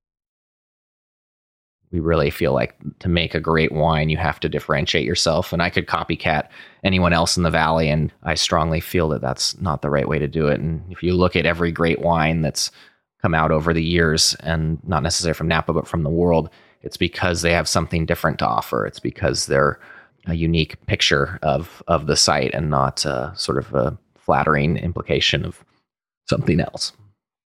We really feel like to make a great wine, you have to differentiate yourself. And I could copycat anyone else in the valley. And I strongly feel that that's not the right way to do it. And if you look at every great wine that's come out over the years, and not necessarily from Napa, but from the world, it's because they have something different to offer. It's because they're a unique picture of of the site and not uh, sort of a flattering implication of something else.